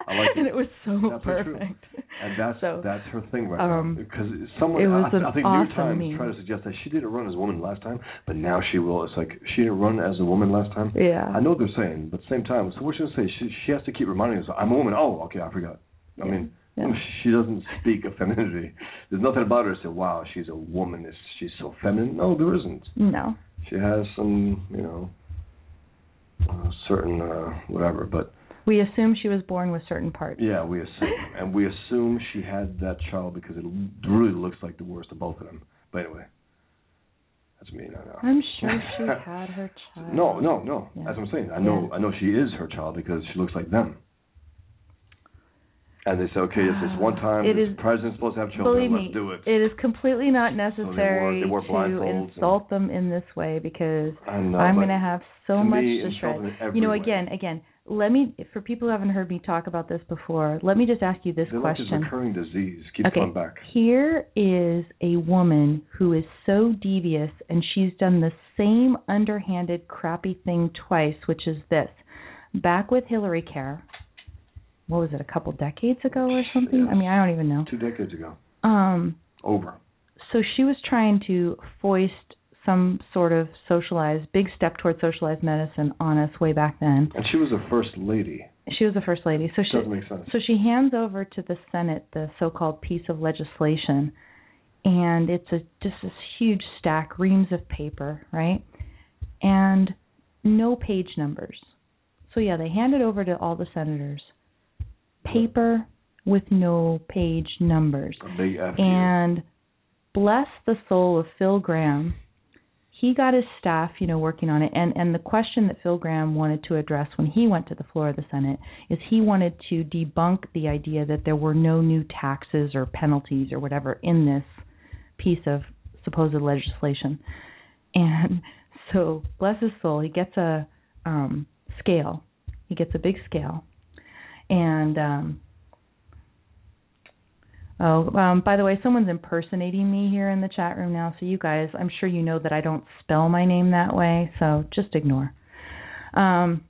I like and it. it was so That's so perfect. And that's So, that's her thing right um, now. Because someone, it I, I think awesome New Times meme. tried to suggest that she didn't run as a woman last time, but now she will. It's like she didn't run as a woman last time. Yeah. I know what they're saying, but at the same time, so what should I say? She she has to keep reminding us, I'm a woman. Oh, okay, I forgot. I mean, Yeah. she doesn't speak of femininity. There's nothing about her to say, wow, she's a woman. She's so feminine? No, there isn't. No. She has some, you know, uh, certain uh, whatever, but We assume she was born with certain parts. yeah, we assume, and we assume she had that child because it really looks like the worst of both of them. But anyway, that's me. I know. I'm sure she had her child. No, no, no. Yeah. That's what I'm saying. I know, Yeah. I know she is her child because she looks like them. And they say, okay, it's this one ah, time. It the is- president's supposed to have children. Believe Let's me, do it. it is completely not wore- necessary they wore to blindfolds insult them in this way because know, I'm going to have so to much me, to shred. them in every You know, again, again, let me for people who haven't heard me talk about this before, let me just ask you this They're like question. recurring disease. Keep okay, coming back. here is a woman who is so devious and she's done the same underhanded crappy thing twice, which is this. Back with Hillary Care, what was it, a couple decades ago or something? I mean, I don't even know. Two decades ago. Um Over. so she was trying to foist some sort of socialized big step toward socialized medicine on us way back then. And she was the first lady. She was the first lady. So she Doesn't make sense. so she hands over to the Senate the so-called piece of legislation and it's a just this huge stack reams of paper, right? And no page numbers. So yeah, they hand it over to all the senators. Paper with no page numbers. A big F you. And bless the soul of Phil Gramm. He got his staff, you know, working on it. And and the question that Phil Gramm wanted to address when he went to the floor of the Senate is he wanted to debunk the idea that there were no new taxes or penalties or whatever in this piece of supposed legislation. And so, bless his soul, he gets a um scale. He gets a big scale. And um Oh, um, by the way, someone's impersonating me here in the chat room now. So you guys, I'm sure you know that I don't spell my name that way, so just ignore. Um,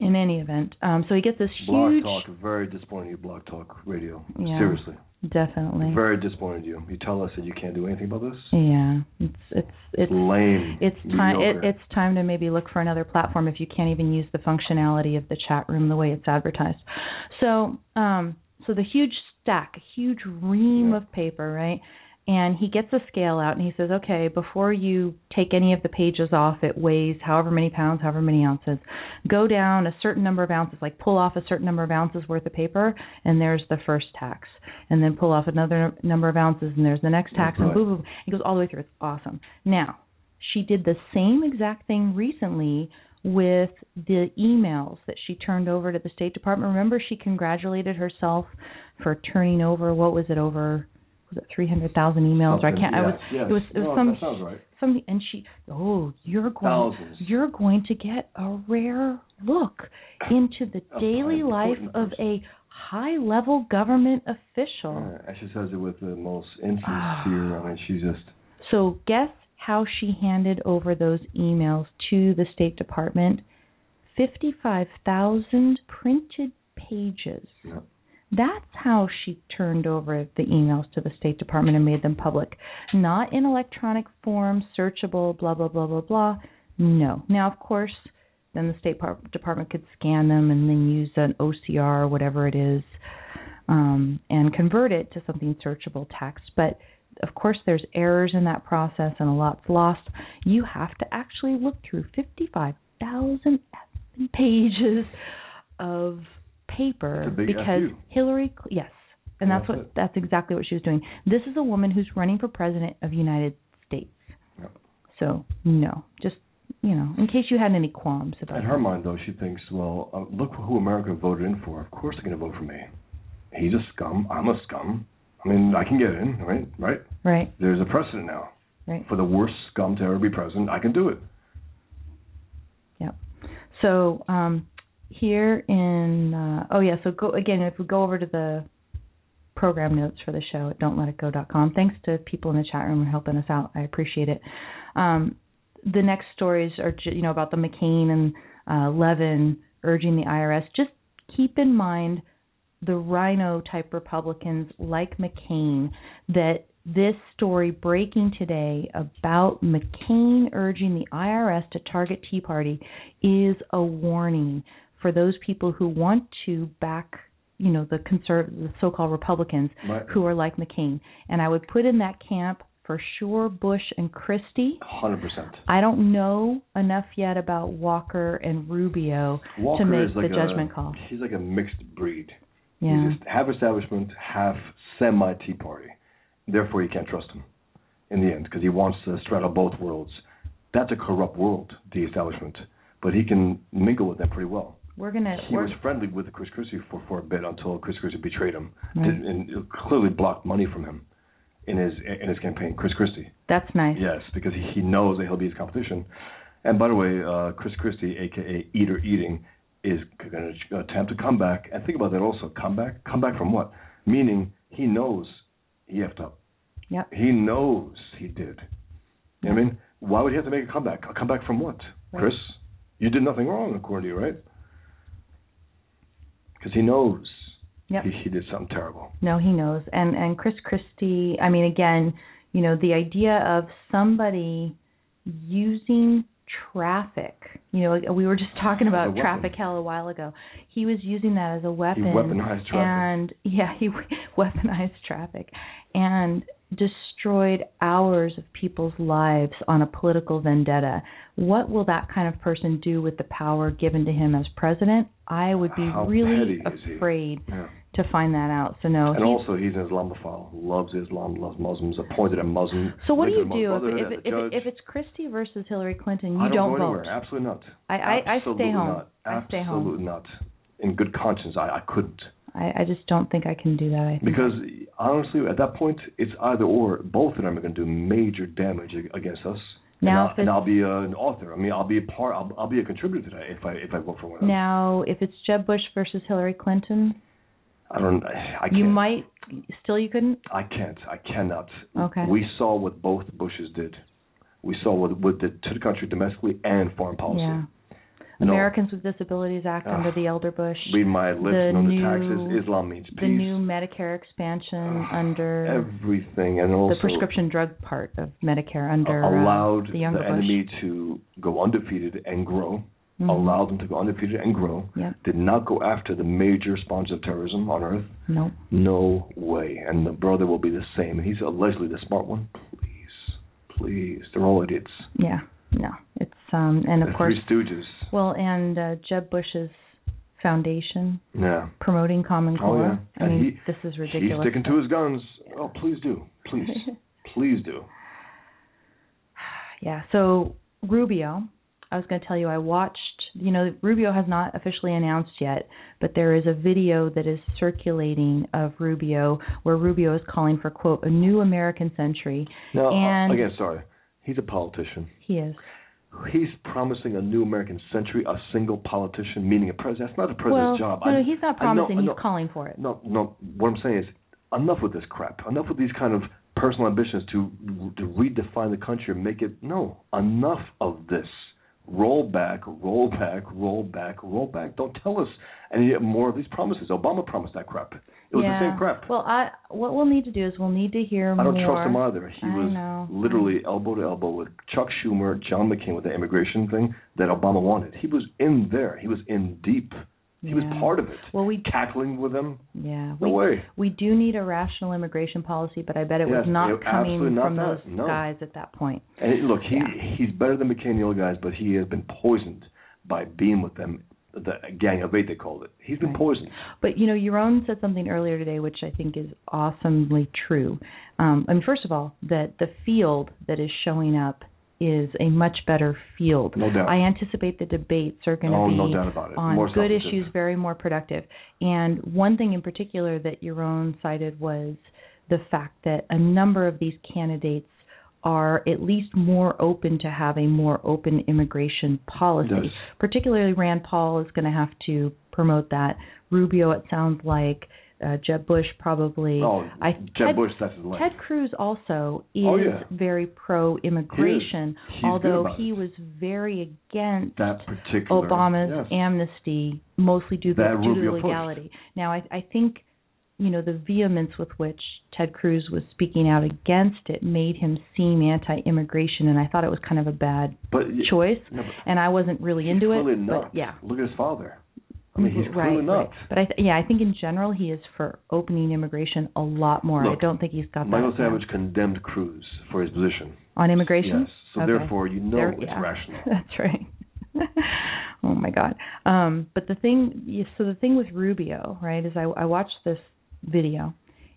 in any event, um, so he gets this Blog huge. Talk, very disappointing. Blog Talk Radio. Yeah. Seriously. Definitely. Very disappointed you. You tell us that you can't do anything about this? yeah, it's it's it's Lame. it's time it, it's time to maybe look for another platform if you can't even use the functionality of the chat room the way it's advertised. So um so the huge stack, a huge ream Yeah. of paper, right? And he gets a scale out and he says, "Okay, before you take any of the pages off, it weighs however many pounds, however many ounces. Go down a certain number of ounces, like pull off a certain number of ounces worth of paper, and there's the first tax. And then pull off another number of ounces, and there's the next tax, and boom, boom, boom. It goes all the way through. It's awesome. Now, she did the same exact thing recently with the emails that she turned over to the State Department. Remember, she congratulated herself for turning over what was it over? Was it three hundred thousand emails? Or I can't. I was. It was. It was No, some. right. Some. And she. Oh, you're going. Thousands. You're going to get a rare look into the A daily life of person. a high-level government official. Yeah, she says it with the most insincere. Ah. I mean, she just. So guess how she handed over those emails to the State Department? 55,000 printed pages. Yeah. That's how she turned over the emails to the State Department and made them public. Not in electronic form, searchable, blah, blah, blah, blah, blah. No. Now, of course, then the State Department could scan them and then use an OCR whatever it is um, and convert it to something searchable text. But of course, there's errors in that process and a lot's lost. You have to actually look through 55,000 pages of paper That's a big because FU. Hillary, yes, and that's that's what it. that's exactly what she was doing. This is a woman who's running for president of the United States. Yep. So no, just you know, in case you had any qualms about In her mind, though, she thinks, well, uh, look who America voted in for. Of course they're going to vote for me. He's a scum. I'm a scum. I mean, I can get in, right? Right? right, There's a precedent now. right. For the worst scum to ever be president, I can do it. Yep. So um, here in uh, oh yeah, so go again if we go over to the program notes for the show at don'tletitgo.com. Thanks to people in the chat room for helping us out. I appreciate it. Um, the next stories are you know about the McCain and uh, Levin urging the IRS. Just keep in mind the RINO type Republicans like McCain that this story breaking today about McCain urging the IRS to target Tea Party is a warning for those people who want to back, you know, the conserv- the so-called Republicans Right. who are like McCain. And I would put in that camp for sure Bush and Christie. 100%. I don't know enough yet about Walker and Rubio Walker to make like the a, judgment call. He's like a mixed breed. Yeah. He's just half establishment, half semi Tea Party. Therefore, you can't trust him in the end because he wants to straddle both worlds. That's a corrupt world, the establishment, but he can mingle with them pretty well. We're gonna. He we're, was friendly with Chris Christie for, for a bit until Chris Christie betrayed him Right. did- and clearly blocked money from him in his in his campaign. Chris Christie. that's nice. Yes, because he, he knows that he'll be his competition. And by the way, uh, Chris Christie, aka Eater Eating, is going to attempt to come back. And think about that also. Come back? Come back from what? Meaning he knows he effed up. Yep. He knows he did. You know what I mean? Why would he have to make a comeback? A comeback from what? Right. Chris, you did nothing wrong, according to you, right? Because he knows Yep. he, he did something terrible. No, he knows. And and Chris Christie, I mean again, you know, the idea of somebody using traffic. You know, we were just talking about traffic hell a while ago. He was using that as a weapon. weaponized traffic. And yeah, he weaponized traffic and destroyed hours of people's lives on a political vendetta. What will that kind of person do with the power given to him as president? I would be How really petty is he? afraid Yeah. to find that out. So no, And he's also, he's an Islamophile. Loves Islam, loves Muslims, appointed a Muslim. So what do you do if if if, if it's Christie versus Hillary Clinton? You I don't, don't go vote. anywhere. Absolutely not. I- I- I stay Absolutely home. Not. I stay home. Absolutely not. In good conscience, I, I couldn't. I, I just don't think I can do that. I think Because honestly, at that point, it's either or. Both of them are going to do major damage against us. Now, if and, I'll, and I'll be uh, an author. I mean, I'll be a part. I'll, I'll be a contributor to that if I if I vote for one. them. now if it's Jeb Bush versus Hillary Clinton, I don't. I can't. you might still you couldn't. I can't. I cannot. Okay. We saw what both Bushes did. We saw what what did to the country domestically and foreign policy. Yeah. No. Americans with Disabilities Act Ah, under the Elder Bush, Read my lips the on the new- taxes. Islam means peace. the new Medicare expansion under everything, and also the prescription drug part of Medicare under uh, uh, allowed the the, Bush. enemy to go undefeated and grow. Mhm. Allowed them to go undefeated and grow. Yep. Did not go after the major sponsor of terrorism on earth. Nope. No way. And the brother will be the same. He's allegedly the smart one. Please, please. They're all idiots. Yeah. No. It's um and of the course Three Stooges. well and uh, Jeb Bush's foundation Yeah. promoting Common Oh, Core. yeah. I mean, he- this is ridiculous. He's sticking to his guns. Oh, please do. Please. please do. Yeah. So Rubio, I was going to tell you, I watched. You know, Rubio has not officially announced yet, but there is a video that is circulating of Rubio where Rubio is calling for quote a new American century. Now, uh, and again, sorry. He's a politician. he is. He's promising a new American century, a single politician, meaning a president. That's not a president's well, job. no, I- he's not know- promising. He's calling for it. No, no. What I'm saying is, enough with this crap. Enough with these kind of personal ambitions to to redefine the country and make it. No, enough of this. Roll back, roll back, roll back, roll back. Don't tell us any more of these promises. Obama promised that crap. It was yeah. the same crap. Well, I what we'll need to do is we'll need to hear more. I don't trust him either. He I was know. literally elbow to elbow with Chuck Schumer, John McCain with the immigration thing that Obama wanted. He was in there. He was in deep. He was part of it. Well, we Cackling with them. yeah No we way. we do need a rational immigration policy, but I bet it was not coming not from that. those No. guys at that point. And it- look, he Yeah. he's better than McCain and the other guys, but he has been poisoned by being with them. The gang of eight, they called it. He's been Right. poisoned. But you know, Yaron said something earlier today, which I think is awesomely true. Um, I mean, first of all, that the field that is showing up is a much better field. No doubt. I anticipate the debates are going to Oh, be no doubt about it. on More good issues, very more productive. And one thing in particular that Yaron cited was the fact that a number of these candidates are at least more open to have a more open immigration policy. Yes. Particularly Rand Paul is going to have to promote that. Rubio, it sounds like. Uh, Jeb Bush probably. Oh, I, Jeb Ted, Bush, that's his life. Ted Cruz also is Oh, yeah. very pro immigration, He is. Although he was very against that particular Obama's yes. amnesty, mostly due, to That due to the pushed. legality. Now, I, I think, you know, the vehemence with which Ted Cruz was speaking out against it made him seem anti-immigration, and I thought it was kind of a bad but choice. no, And I wasn't really into it. not. But yeah, Look at his father. I mean, he's right, clearly right. But I th- yeah, I think in general he is for opening immigration a lot more. Look, I don't think he's got Michael that yeah. Savage condemned Cruz for his position. on immigration. Yes. So Okay. therefore, you know There- it's yeah. rational. That's right. oh my God. Um, but the thing, so the thing with Rubio, right, is I, I watched this video,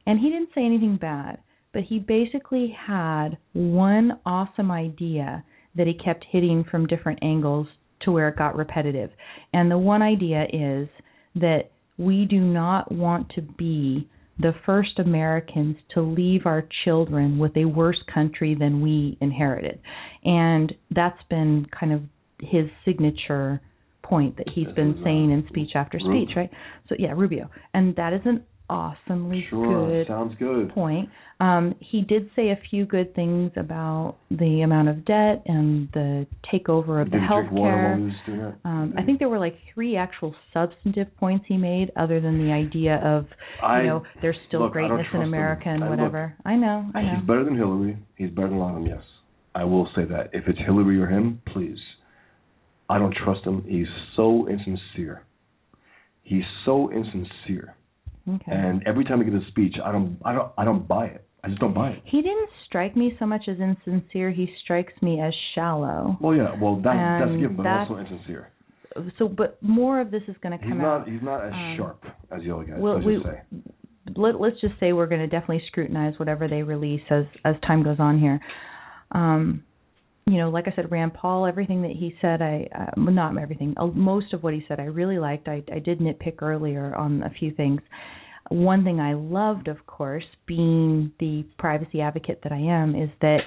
and he didn't say anything bad, but he basically had one awesome idea that he kept hitting from different angles to where it got repetitive. And the one idea is that we do not want to be the first Americans to leave our children with a worse country than we inherited. And that's been kind of his signature point that he's been saying in speech after speech, right? So yeah, Rubio. And that is an awesomely Sure, good sounds good. point. Um, he did say a few good things about the amount of debt and the takeover of the he health drink water while care. he was doing that? Um, I think there were like three actual substantive points he made, other than the idea of I- you know there's still look, greatness in trust him. America and I- look, whatever. I know, I know. He's better than Hillary. He's better than Lonham, yes. I will say that. If it's Hillary or him, please. I don't trust him. He's so insincere. He's so insincere. Okay. And every time he gives a speech, I don't I don't I don't buy it. I just don't buy it. he didn't strike me so much as insincere. He strikes me as shallow. Well yeah, well that that's given, but that's- also insincere. So, but more of this is going to come He's not out. he's not as um, sharp as the other guys, well, let's we- just say. let, let's just say we're going to definitely scrutinize whatever they release as as time goes on here. Um, you know, like I said, Rand Paul, everything that he said, I uh, not everything, uh, most of what he said, I really liked. I I did nitpick earlier on a few things. One thing I loved, of course, being the privacy advocate that I am, is that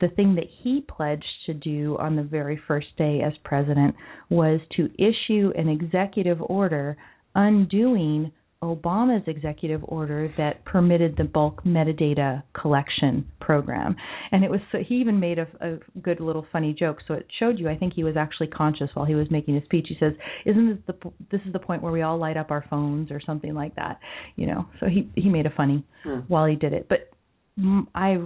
the thing that he pledged to do on the very first day as president was to issue an executive order undoing Obama's executive order that permitted the bulk metadata collection program. And it was so he even made a, a good little funny joke. So it showed you. I think he was actually conscious while he was making his speech. He says, "Isn't this the this is the point where we all light up our phones or something like that?" You know. So he he made a funny hmm. while he did it. But I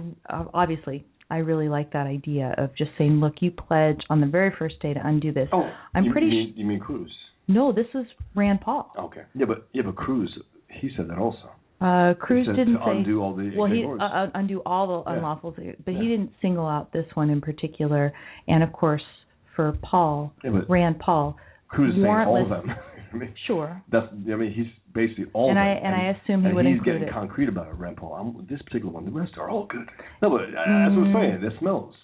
obviously I really like that idea of just saying, "Look, you pledge on the very first day to undo this." Oh, I'm you, pretty You mean, you mean Cruz? No, this was Rand Paul. Okay. Yeah, but yeah, but Cruz, he said that also. Uh, Cruz said didn't say undo all the well, he uh, uh, undo all the Yeah. unlawful, but Yeah. he didn't single out this one in particular. And of course, for Paul, Yeah, Rand Paul, Cruz is saying all of them. I mean, sure. that's. I mean, he's basically all. And of I- them. and I assume he and would he's include getting it. concrete about it, Rand Paul. I'm, this particular one, the rest are all good. No, but uh, that's what I'm saying. It smells.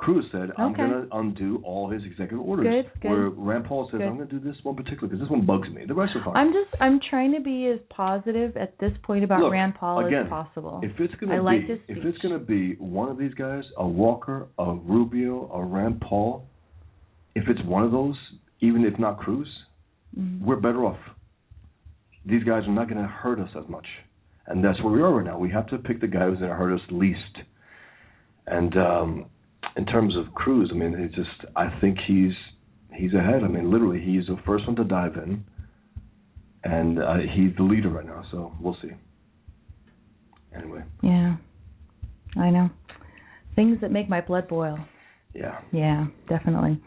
Cruz said, "I'm Okay. going to undo all his executive orders." Good, good. Where Rand Paul says, Good. "I'm going to do this one particular because this one bugs me. The rest are fine." I'm just I'm trying to be as positive at this point about Look, Rand Paul again, as possible. If it's going to like be, if it's going to be one of these guys, a Walker, a Rubio, a Rand Paul, if it's one of those, even if not Cruz, Mhm. we're better off. These guys are not going to hurt us as much, and that's where we are right now. We have to pick the guy who's going to hurt us least. And um, in terms of Cruz, I mean, it's just I think he's he's ahead. I mean, literally, he's the first one to dive in, and uh, he's the leader right now. So we'll see. Anyway, Yeah, I know things that make my blood boil. yeah, Yeah, definitely.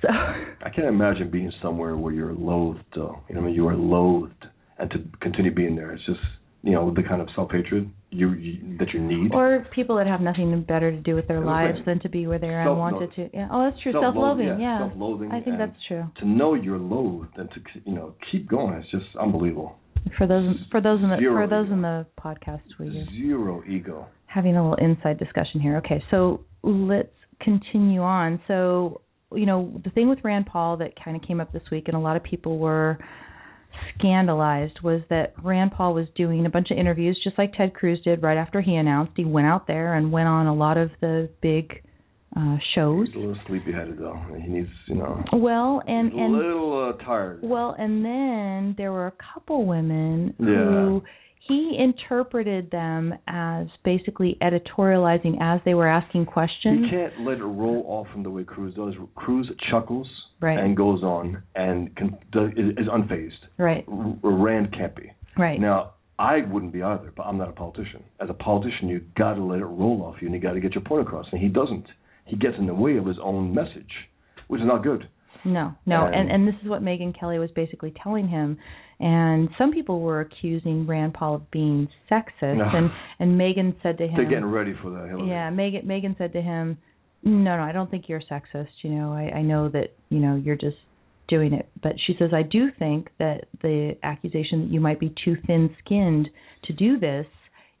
So I can't imagine being somewhere where you're loathed. Though you know, I mean, you are loathed, and to continue being there, it's just you know the kind of self hatred you, you that you need. or people that have nothing better to do with their lives than to be where they're and unwanted no, to. Yeah. Oh, that's true. self-loathing, Self-loathing. yeah, Yeah. self-loathing I think that's true. to know you're loathed and to you know keep going, it's just unbelievable. For those for those in the Zero for those ego. in the podcast, we are Zero ego. having a little inside discussion here. Okay, so let's continue on. So you know the thing with Rand Paul that kind of came up this week, and a lot of people were scandalized was that Rand Paul was doing a bunch of interviews just like Ted Cruz did right after he announced. He went out there and went on a lot of the big uh shows. He's a little sleepy headed though. He needs you know. Well, and he's a and little uh, tired. well, and then there were a couple women Yeah. who he interpreted them as basically editorializing as they were asking questions. You can't let it roll off from the way Cruz does. Cruz chuckles Right. and goes on and can, does, is, is unfazed. Right, Rand can't be. right. Now, I wouldn't be either, but I'm not a politician. As a politician, you got to let it roll off you, and you got to get your point across. And he doesn't. He gets in the way of his own message, which is not good. No, no, And- and this is what Megyn Kelly was basically telling him. And some people were accusing Rand Paul of being sexist, No. and and Megyn said to him, They're getting ready for that. Hillary. Yeah, Megyn Megyn said to him, "No, no, I don't think you're sexist. You know, I I know that, you know, you're just doing it." But she says, "I do think that the accusation that you might be too thin-skinned to do this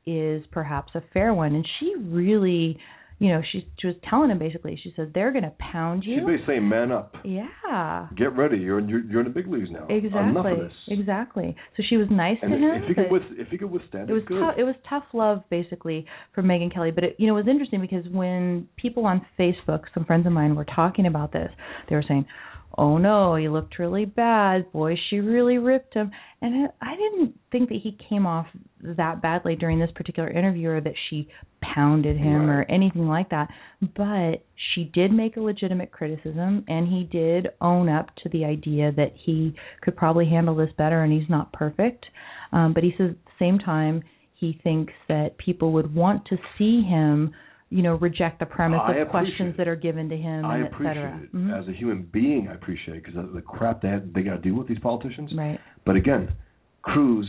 is perhaps a fair one." And she really, you know, she she was telling him basically, she says, "They're going to pound She's you." basically saying, man up. Yeah. Get ready. You're, you're, you're in the big leagues now. Enough Exactly. of this. Exactly. So she was nice And to if, him. if, he could with, if he could withstand it was good. tough. It was tough love, basically, for Megyn Kelly. But it, you know, it was interesting because when people on Facebook, some friends of mine, were talking about this, they were saying, "Oh no, he looked really bad. Boy, she really ripped him." And I didn't think that he came off that badly during this particular interview, or that she pounded him or anything like that. But she did make a legitimate criticism, and he did own up to the idea that he could probably handle this better, and he's not perfect. Um, but he says at the same time he thinks that people would want to see him, you know, reject the premise I of questions it. that are given to him, I and et cetera. it. Mhm. As a human being, I appreciate it because the crap they, have, they got to deal with, these politicians. Right. But again, Cruz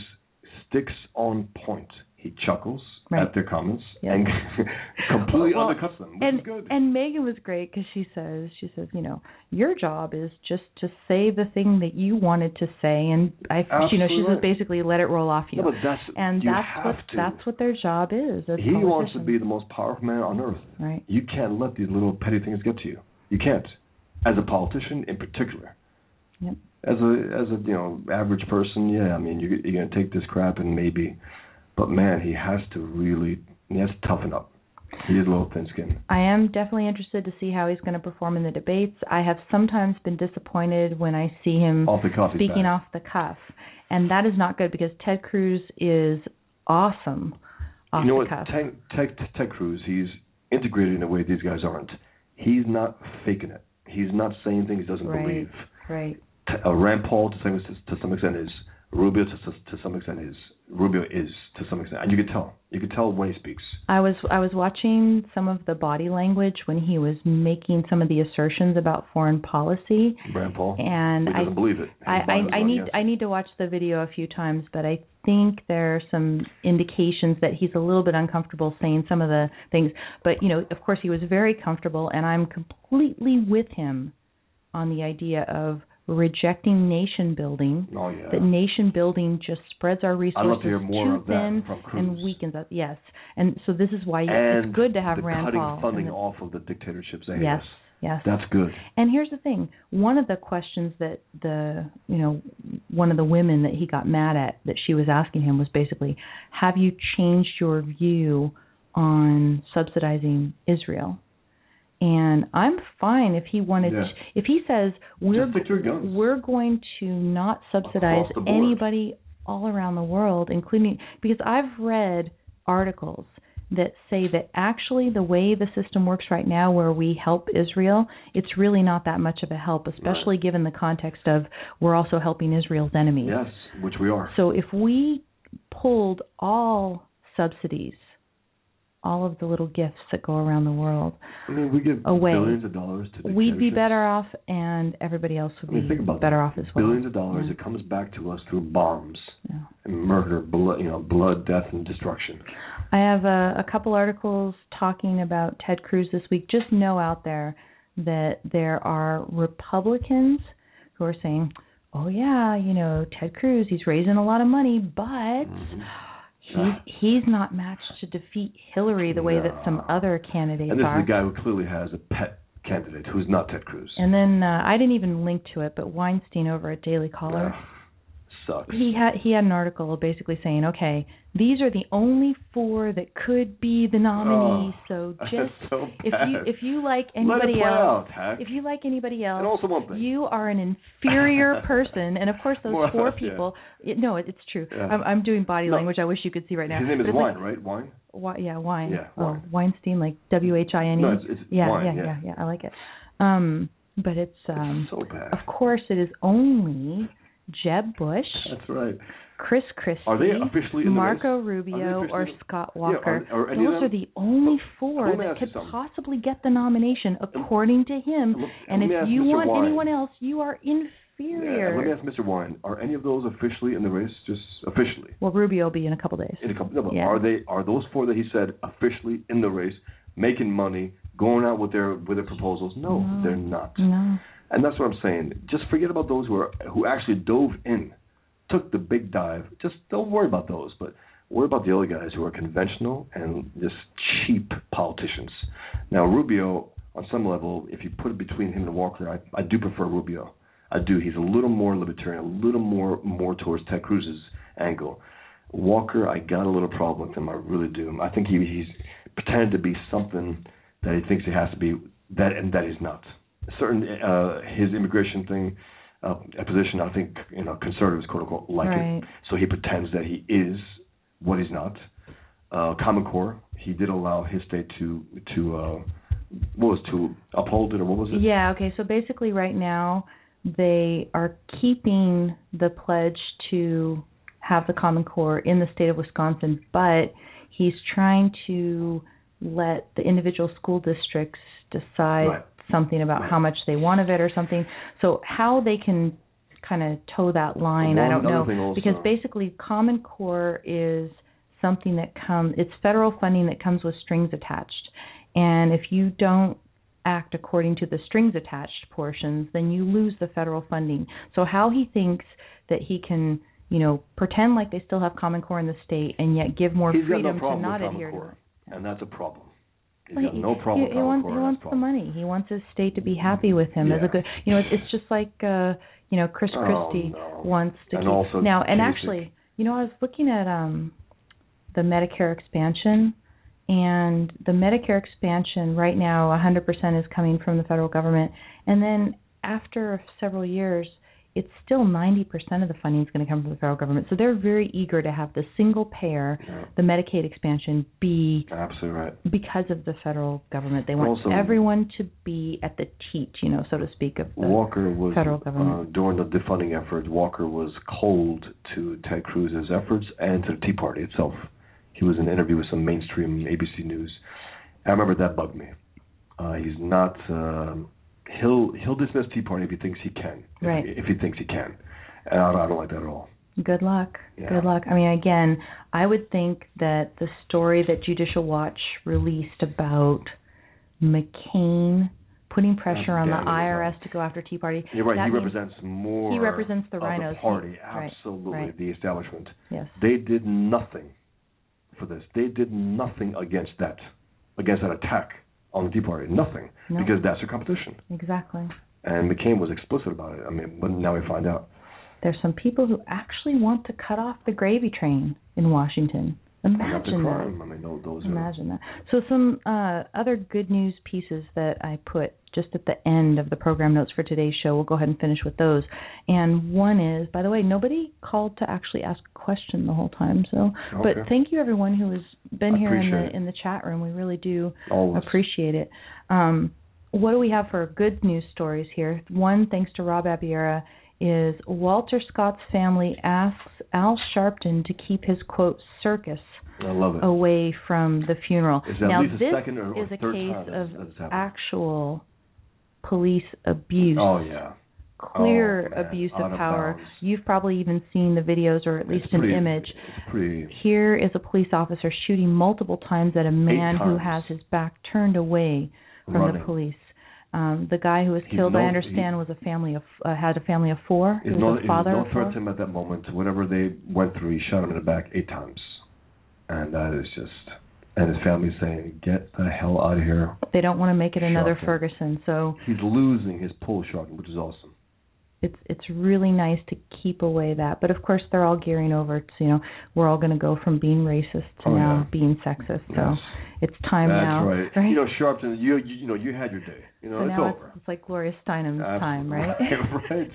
sticks on point. He chuckles Right. at their comments Yeah. and completely Well, undercuts them, and and Megyn was great because she says she says you know your job is just to say the thing that you wanted to say and I you know she Absolutely says basically let it roll off you no, that's and you that's what to. that's what their job is he wants to be the most powerful man on earth. right You can't let these little petty things get to you. You can't. As a politician, in particular. Yep. As a as a you know average person, yeah. I mean, you, you're gonna take this crap and maybe, but man, he has to really he has to toughen up. He is a little thin-skinned. I am definitely interested to see how he's going to perform in the debates. I have sometimes been disappointed when I see him Off the cuff, speaking off the cuff, and that is not good because Ted Cruz is awesome off you know the what? cuff. Ted, Ted, Ted Cruz, he's integrated in a way these guys aren't. He's not faking it. He's not saying things he doesn't Right. believe. Right. T- uh, Rand Paul, to some, to some extent, is. Rubio, to, to, to some extent, is. Rubio is, to some extent. And you can tell. You can tell when he speaks. I was I was watching some of the body language when he was making some of the assertions about foreign policy, Rand Paul. and I believe it. I, His mind is I, I need yes. I need to watch the video a few times, but I think there are some indications that he's a little bit uncomfortable saying some of the things. But you know, of course, he was very comfortable, and I'm completely with him on the idea of rejecting nation building. Oh, yeah. That nation building just spreads our resources to hear more too thin and weakens us. Yes, and so this is why and it's good to have the Rand cutting Paul. funding the- off of the dictatorships. They yes, yes. That's good. And here's the thing: one of the questions that the you know one of the women that he got mad at that she was asking him was basically, "Have you changed your view on subsidizing Israel?" And I'm fine if he wanted. Yeah. if he says we're stick to your guns. we're going to not subsidize Across the board. anybody all around the world, including because I've read articles that say that actually the way the system works right now where we help Israel, it's really not that much of a help, especially given the context of we're also helping Israel's enemies. Yes, which we are. So if we pulled all subsidies, all of the little gifts that go around the world, I mean, we give away. billions of dollars to the we'd be better off and everybody else would I mean, be better that. off as well. Billions of dollars. Yeah. It comes back to us through bombs Yeah. and murder, blood, you know, blood, death, and destruction. I have a, a couple articles talking about Ted Cruz this week. Just know out there that there are Republicans who are saying, "Oh yeah, you know Ted Cruz, he's raising a lot of money, but mm-hmm. He's he's not matched to defeat Hillary the way that some other candidates are. And this are." is a guy who clearly has a pet candidate who's not Ted Cruz. and then uh, I didn't even link to it, but Weinstein over at Daily Caller. Ugh, sucks. he had he had an article basically saying, okay, these are the only four that could be the nominees. Oh, so just so if you if you like anybody else, out, if you like anybody else, also one thing. you are an inferior person. And of course, those More or four less, yeah. people. It, no, it, it's true. Yeah. I'm, I'm doing body No. language. I wish you could see right now. His name is Wine, like- right? Wine. Wi- yeah, wine. Yeah, oh, Wine. Weinstein, like W H I N E. No, it's- it's yeah, wine, yeah, yeah. yeah, yeah. I like it. Um, but it's um, so bad. of course, it is only Jeb Bush. That's right. Chris Christie, Are they officially in Marco? Rubio, or Scott Yeah, Walker. are- are Those are the only four that could possibly get the nomination, according to him. Let- and if you Mr. want Wine. anyone else, you are Yeah, inferior. let me ask Mr. Wine: Are any of those officially in the race? Just officially well, Rubio will be in a couple days. in a couple. No, but Yeah. are they? Are those four that he said officially in the race, making money, going out with their with their proposals? No, No. they're not. No. And that's what I'm saying. Just forget about those who are who actually dove in, took the big dive. Just don't worry about those, but worry about the other guys who are conventional and just cheap politicians. Now Rubio, on some level, if you put it between him and Walker, I, I do prefer Rubio. I do. He's a little more libertarian, a little more more towards Ted Cruz's angle. Walker, I got a little problem with him. I really do. I think he he's pretended to be something that he thinks he has to be that and that he's not. Certain uh his immigration thing, uh a position I think you know conservatives quote unquote like Right. it. So he pretends that he is what he's not. Uh Common Core, he did allow his state to to uh what was to uphold it or what was it? Yeah, okay. So basically, right now, they are keeping the pledge to have the Common Core in the state of Wisconsin, but he's trying to let the individual school districts decide Right. Something about how much they want of it or something. So, how they can kind of toe that line, I don't know. Because basically, Common Core is something that comes, it's federal funding that comes with strings attached. And if you don't act according to the strings attached portions, then you lose the federal funding. So how he thinks that he can, you know, pretend like they still have Common Core in the state and yet give more He's freedom no to not adhere to it. and that's a problem. He's Well, no problem he, he wants, he wants the money. He wants his state to be happy with him as a good. You know, it's, it's just like uh, you know, Chris Oh, Christie no. wants to And keep now. And actually, you know, I was looking at um the Medicare expansion, and the Medicare expansion right now 100% is coming from the federal government and then after several years it's still 90% of the funding is going to come from the federal government. So they're very eager to have the single payer, Yeah. the Medicaid expansion be Absolutely right. because of the federal government. They want Also- everyone to be at the teat, you know, so to speak, of the Walker was federal uh, government. during the defunding effort. Walker was cold to Ted Cruz's efforts and to the Tea Party itself. He was in an interview with some mainstream ABC News. I remember that bugged me. Uh, he's not. Um, he'll he'll dismiss Tea Party if he thinks he can. If, Right. If he thinks he can, and I, I don't like that at all. Good luck. Yeah. Good luck. I mean, again, I would think that the story that Judicial Watch released about McCain putting pressure on the IRS to go after Tea Party. You're right. that he represents more. he represents the RINOs. The party, He- right, absolutely. right. The establishment. Yes. They did nothing for this. They did nothing against that, against that attack on the Tea Party. Nothing, No. because that's their competition. Exactly. And McCain was explicit about it. I mean, but now we find out. There's some people who actually want to cut off the gravy train in Washington. The Imagine that. I mean, those, those are. Imagine that. So some uh, other good news pieces that I put just at the end of the program notes for today's show. We'll go ahead and finish with those. And one is, by the way, nobody called to actually ask a question the whole time. So, but thank you everyone who has been I here in appreciate it. the in the chat room. We really do Always. appreciate it. Um, what do we have for good news stories here? One, thanks to Rob Abiera, is Walter Scott's family asks Al Sharpton to keep his quote circus I love it. away from the funeral. Is that at now this or- or is a case of that's- actual police abuse. Oh yeah. Clear Oh, abuse of power. You've probably even seen the videos or at least It's an pretty- image. Pretty. Here is a police officer shooting multiple times at a man who has his back turned away from the police. Um, the guy who was He's killed, I understand, was a family of uh, had a family of four. He was no, a father no of threat him at that moment. Whatever they went through, he shot him in the back eight times, and that is just. And his family's saying, "Get the hell out of here." They don't want to make it another Ferguson. So He's losing his pull shocking, which is awesome. It's it's really nice to keep away that. But of course, they're all gearing over to you know we're all going to go from being racist to Oh, now yeah. being sexist. So Yes. it's time That's now, right. You know, Sharpton, you, you you know you had your day. You know, so it's over. it's, it's like Gloria Steinem's time, right? right.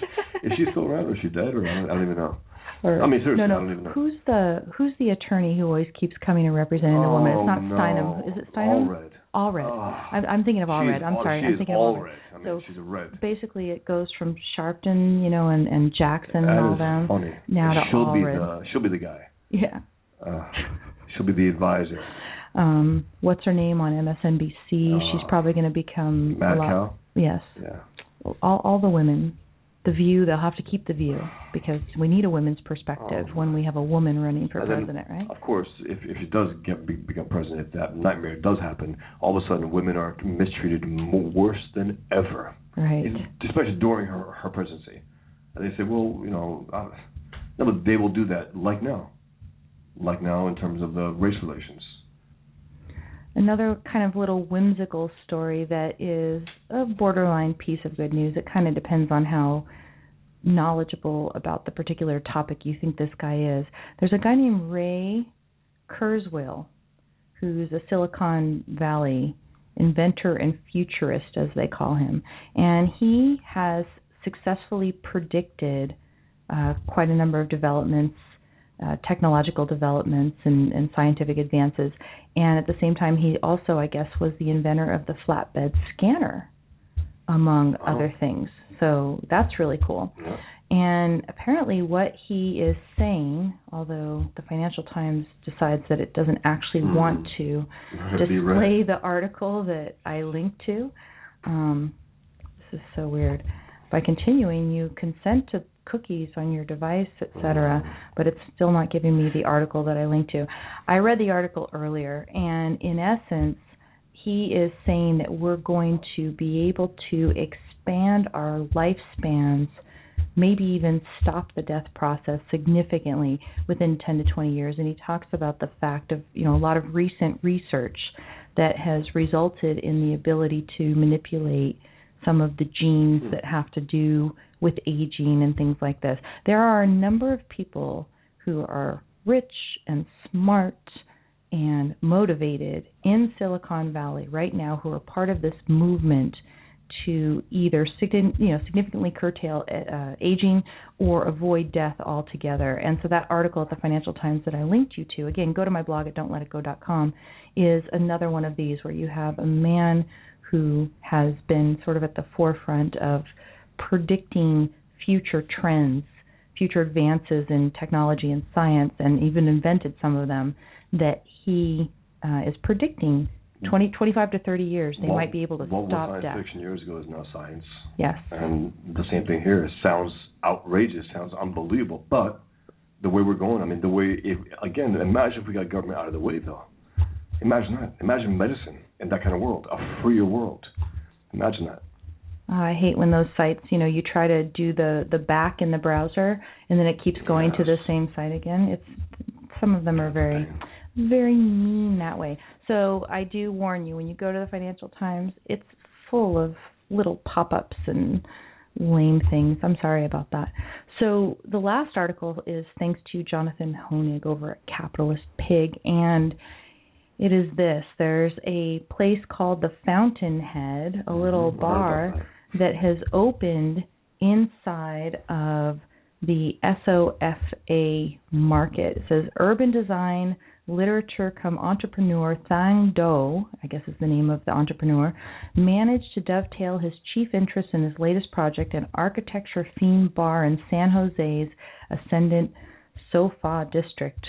Is she still around or is she dead or I don't, I don't even know. Or- I mean, seriously, no, no. I don't even know. Who's the Who's the attorney who always keeps coming and representing the woman? It's oh, not Oh, no. Steinem. Is it Steinem? Allred. Allred. Oh. I'm, I'm thinking of Allred. She's I'm all- sorry. I'm thinking of all Allred. red. I mean, So she's a red. basically, it goes from Sharpton, you know, and and Jackson That and all them. funny. Now to she'll be Allred. the she'll be the guy. Yeah. Uh, she'll be the advisor. Um, what's her name on MSNBC? She's Uh, probably going to become Mad a lot. Cow. Yes. Yeah. All all the women. The View. They'll have to keep the View because we need a women's perspective Oh, when we have a woman running for then, president, right? Of course, if if she does get be, become president, if that nightmare does happen, all of a sudden women are mistreated more, worse than ever, Right. especially during her her presidency. And they say, well, you know, uh, no, but they will do that like now, like now in terms of the race relations. Another kind of little whimsical story that is a borderline piece of good news. It kind of depends on how knowledgeable about the particular topic you think this guy is. There's a guy named Ray Kurzweil who's a Silicon Valley inventor and futurist, as they call him. And he has successfully predicted uh, quite a number of developments, uh, technological developments, and, and scientific advances. And at the same time, he also, I guess, was the inventor of the flatbed scanner, among Oh. other things. So that's really cool. Yeah. And apparently, what he is saying, although the Financial Times decides that it doesn't actually Hmm. want to Be right. display the article that I linked to, um, this is so weird. By continuing, you consent to cookies on your device, etc., but it's still not giving me the article that I linked to. I read the article earlier, and in essence, he is saying that we're going to be able to expand our lifespans, maybe even stop the death process significantly within 10 to 20 years. And he talks about the fact of, you know, a lot of recent research that has resulted in the ability to manipulate some of the genes that have to do with aging and things like this. There are a number of people who are rich and smart and motivated in Silicon Valley right now who are part of this movement to either you know significantly curtail uh, aging or avoid death altogether. And so that article at the Financial Times that I linked you to, again, go to my blog at don'tletitgo.com, is another one of these where you have a man who has been sort of at the forefront of predicting future trends, future advances in technology and science, and even invented some of them that he uh, is predicting 20, 25 to 30 years they What- might be able to what stop was science death. fiction years ago is now science. Yes. And the same thing here. It sounds outrageous, sounds unbelievable, but the way we're going, I mean, the way, if, again, imagine if we got government out of the way, though. Imagine that. Imagine medicine in that kind of world, a freer world. Imagine that. Uh, I hate when those sites, you know, you try to do the the back in the browser and then it keeps going to the same site again. It's some of them are very very mean that way. So I do warn you when you go to the Financial Times, it's full of little pop-ups and lame things. I'm sorry about that. So the last article is thanks to Jonathan Honig over at Capitalist Pig and it is this. There's a place called the Fountainhead, a little Mhm, I heard about bar that. that has opened inside of the SOFA market. It says urban design, literature come entrepreneur Thang Do, I guess is the name of the entrepreneur, managed to dovetail his chief interest in his latest project, an architecture themed bar in San Jose's Ascendant Sofa district.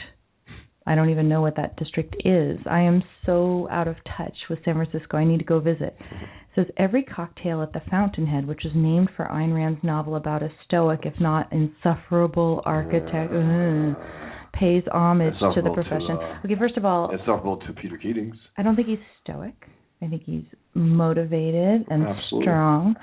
I don't even know what that district is. I am so out of touch with San Francisco. I need to go visit. It says every cocktail at the Fountainhead, which is named for Ayn Rand's novel about a stoic, if not insufferable architect, ugh, pays homage to the Insufferable to, profession. uh, okay, first of all, Insufferable to Peter Keatings. I don't think he's stoic. I think he's motivated and Absolutely. strong,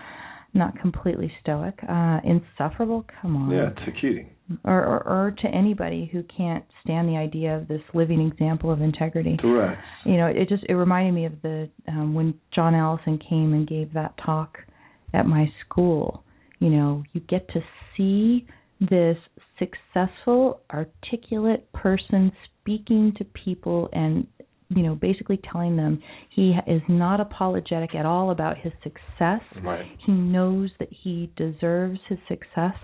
not completely stoic. Uh, insufferable? Come on Yeah, to Keating. Or, or or to anybody who can't stand the idea of this living example of integrity. Correct. You know, it just it reminded me of the um when John Allison came and gave that talk at my school. You know, you get to see this successful, articulate person speaking to people and you know, basically telling them he is not apologetic at all about his success. Right. He knows that he deserves his success.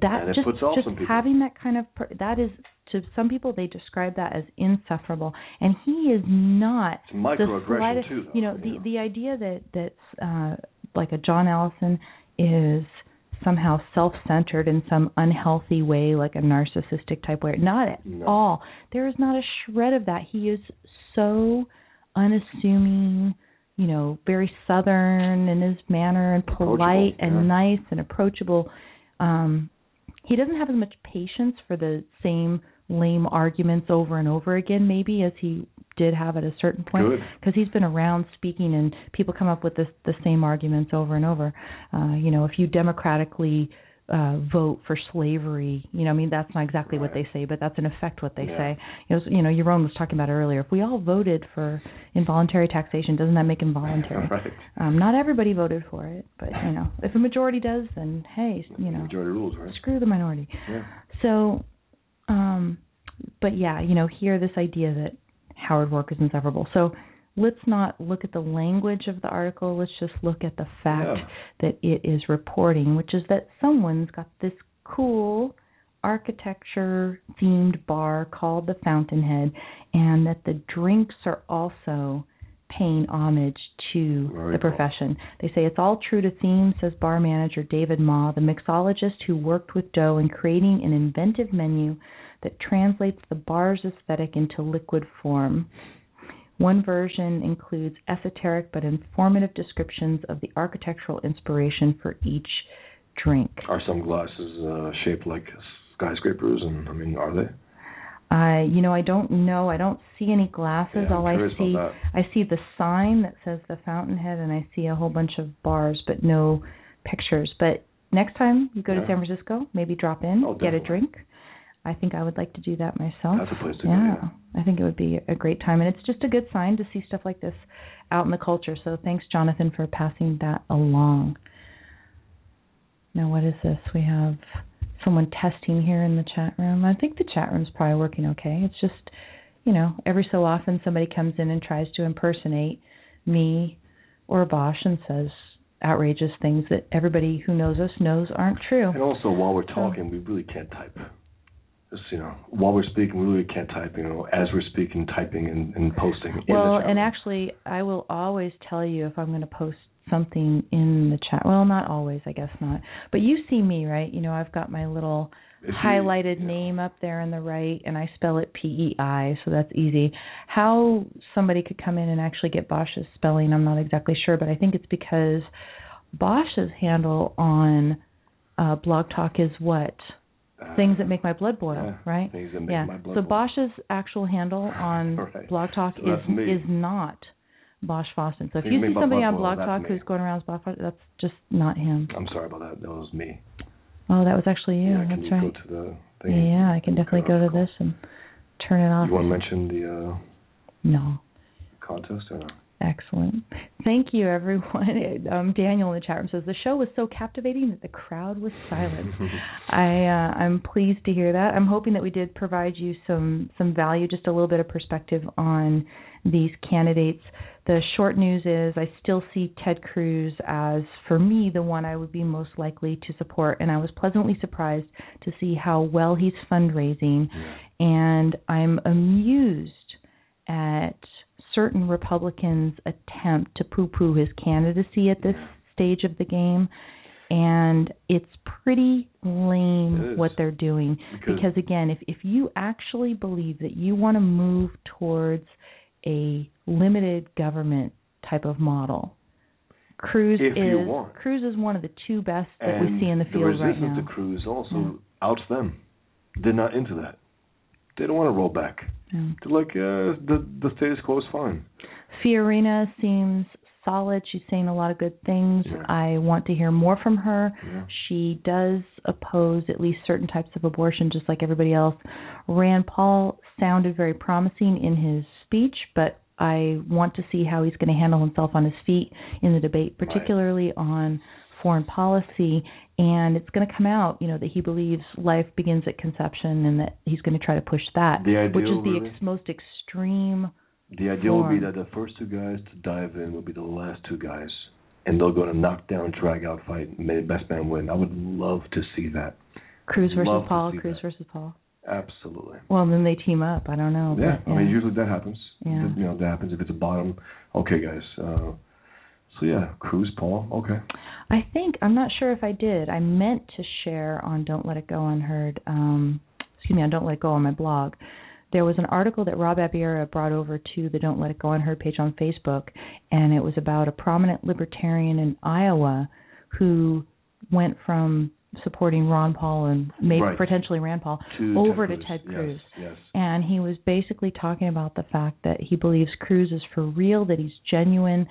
That And just just having that kind of per- that is to some people they describe that as insufferable, and he is not It's microaggression, the slightest. too, though, you know, you the the idea that that's uh, like a John Allison is somehow self-centered in some unhealthy way, like a narcissistic type way. Not at No. all. There is not a shred of that. He is so unassuming, you know, very southern in his manner and polite yeah. and nice and approachable. Um he doesn't have as much patience for the same lame arguments over and over again maybe as he did have at a certain point because he's been around speaking and people come up with this the same arguments over and over. Uh you know if you democratically uh vote for slavery you know i mean that's not exactly what they say but that's in effect what they Yeah. say you know, you know Yaron was talking about earlier if we all voted for involuntary taxation doesn't that make involuntary Right. um not everybody voted for it but you know if a majority does then hey you know Majority rules, right? screw the minority Yeah. so, um, but yeah, you know, here this idea that Howard Roark is inseparable. So let's not look at the language of the article. Let's just look at the fact Yeah. that it is reporting, which is that someone's got this cool architecture themed bar called the Fountainhead, and that the drinks are also paying homage to Very the cool. profession. They say it's all true to theme, says bar manager David Ma, the mixologist who worked with Do in creating an inventive menu that translates the bar's aesthetic into liquid form. One version includes esoteric but informative descriptions of the architectural inspiration for each drink. Are some glasses uh, shaped like skyscrapers? And I mean, are they? I, you know, I don't know. I don't see any glasses. Yeah, All I see, I see the sign that says the Fountainhead, and I see a whole bunch of bars, but no pictures. But next time you go to San Francisco, maybe drop in, Oh, get a drink. I think I would like to do that myself. That's a place to go, yeah, yeah. I think it would be a great time, and it's just a good sign to see stuff like this out in the culture. So thanks, Jonathan, for passing that along. Now, what is this? We have someone testing here in the chat room. I think the chat room's probably working okay. It's just you know, every so often somebody comes in and tries to impersonate me or Bosch and says outrageous things that everybody who knows us knows aren't true. And also, while we're talking, we really can't type. You know, while we're speaking, we really can't type. You know, as we're speaking, typing and, and posting. in the Well, and actually, I will always tell you if I'm going to post something in the chat. Well, not always, I guess not. But you see me, right? You know, I've got my little If you- highlighted yeah. name up there on the right, and I spell it P E I, so that's easy. How somebody could come in and actually get Bosch's spelling, I'm not exactly sure, but I think it's because Bosch's handle on uh, Blog Talk is what? Uh, Things that make my blood boil, yeah, right? things that make yeah. my blood so boil. Bosch's actual handle on Right. Blog Talk So is me. is not Bosch Fawstin. So if Things you see somebody on Blog Talk who's going around as Bosch Fawstin, that's just not him. I'm sorry about that. That was me. Oh, that was actually you. yeah, that's you right. go to the thing? Yeah, I can definitely go to this and turn it off. You want to mention the uh, No. contest or no? Excellent. Thank you, everyone. Um, Daniel in the chat room says the show was so captivating that the crowd was silent. I uh, I'm pleased to hear that. I'm hoping that we did provide you some some value, just a little bit of perspective on these candidates. The short news is I still see Ted Cruz as, for me, the one I would be most likely to support, and I was pleasantly surprised to see how well he's fundraising, and I'm amused at certain Republicans' attempt to poo-poo his candidacy at this stage of the game, and it's pretty lame what they're doing. Because- Because again, if if you actually believe that you want to move towards a limited government type of model, Cruz If is. Cruz is one of the two best that and we see in the field resistance right now. to Cruz also Yeah. outs them. They're not into that. They don't want to roll back. Yeah. They're like, uh, the the status quo is fine. Fiorina seems solid. She's saying a lot of good things. Yeah. I want to hear more from her. Yeah. She does oppose at least certain types of abortion, just like everybody else. Rand Paul sounded very promising in his speech, but I want to see how he's going to handle himself on his feet in the debate, Right. particularly on foreign policy. And it's going to come out, you know, that he believes life begins at conception, and that he's going to try to push that, The which is the ex- most extreme The idea would be that the first two guys to dive in will be the last two guys, and they'll go to knockdown, drag out fight, and may the best man win. I would love to see that. Cruz versus Love Paul, Cruz that. versus Paul. Absolutely. Well, then they team up. I don't know. Yeah, but, I mean usually that happens. Yeah. You know that happens if it's a bottom. Okay, guys. Uh, so yeah, Cruz, Paul. Okay. I think I'm not sure if I did. I meant to share on Don't Let It Go Unheard. Um, excuse me, on Don't Let It Go on my blog. There was an article that Rob Abiera brought over to the Don't Let It Go Unheard page on Facebook, and it was about a prominent libertarian in Iowa who went from supporting Ron Paul and maybe Right. potentially Rand Paul To over Ted to Cruz. Ted Yes, Cruz. Yes. and he was basically talking about the fact that he believes Cruz is for real, that he's genuine,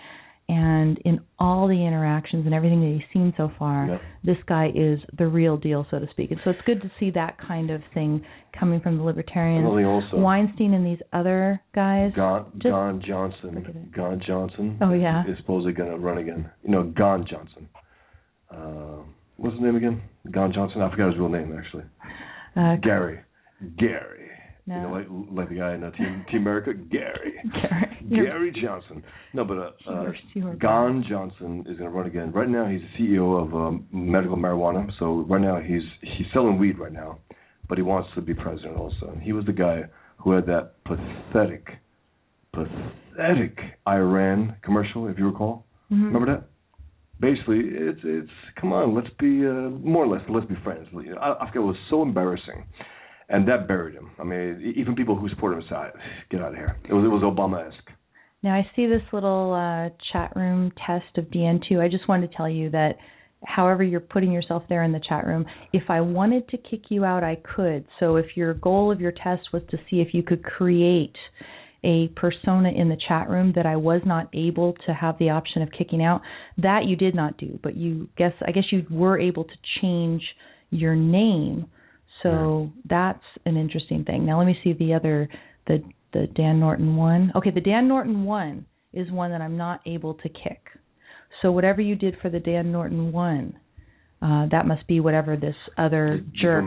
and in all the interactions and everything that he's seen so far, Yep. this guy is the real deal, so to speak. And so it's good to see that kind of thing coming from the libertarians. Only also Weinstein and these other guys. Gon, Just Gon Johnson. Gon Johnson. Oh, yeah. Is supposedly going to run again. You know, Gon Johnson. Uh, what's his name again? Gon Johnson. I forgot his real name actually. Uh, Gary. Gary. No. You know, like like the guy in uh, Team Team America. Gary. Gary. Gary Johnson. No, but uh, uh You're- you're Gon Johnson is going to run again. Right now, he's the CEO of um, medical marijuana. So right now, he's he's selling weed right now, but he wants to be president also. And he was the guy who had that pathetic, pathetic Iran commercial, if you recall. Mhm. Remember that? Basically, it's it's come on, let's be uh, more or less let's be friends. I, I forget it was so embarrassing, and that buried him. I mean, even people who support him said, "Get out of here." It was it was Obama-esque. Now I see this little uh, chat room test of DN2. I just wanted to tell you that however you're putting yourself there in the chat room, if I wanted to kick you out, I could. So if your goal of your test was to see if you could create a persona in the chat room that I was not able to have the option of kicking out, that you did not do. But you guess I guess you were able to change your name. So that's an interesting thing. Now let me see the other the the Dan Norton one. Okay, the Dan Norton one is one that I'm not able to kick. So whatever you did for the Dan Norton one, Uh, that must be whatever this other Did jerk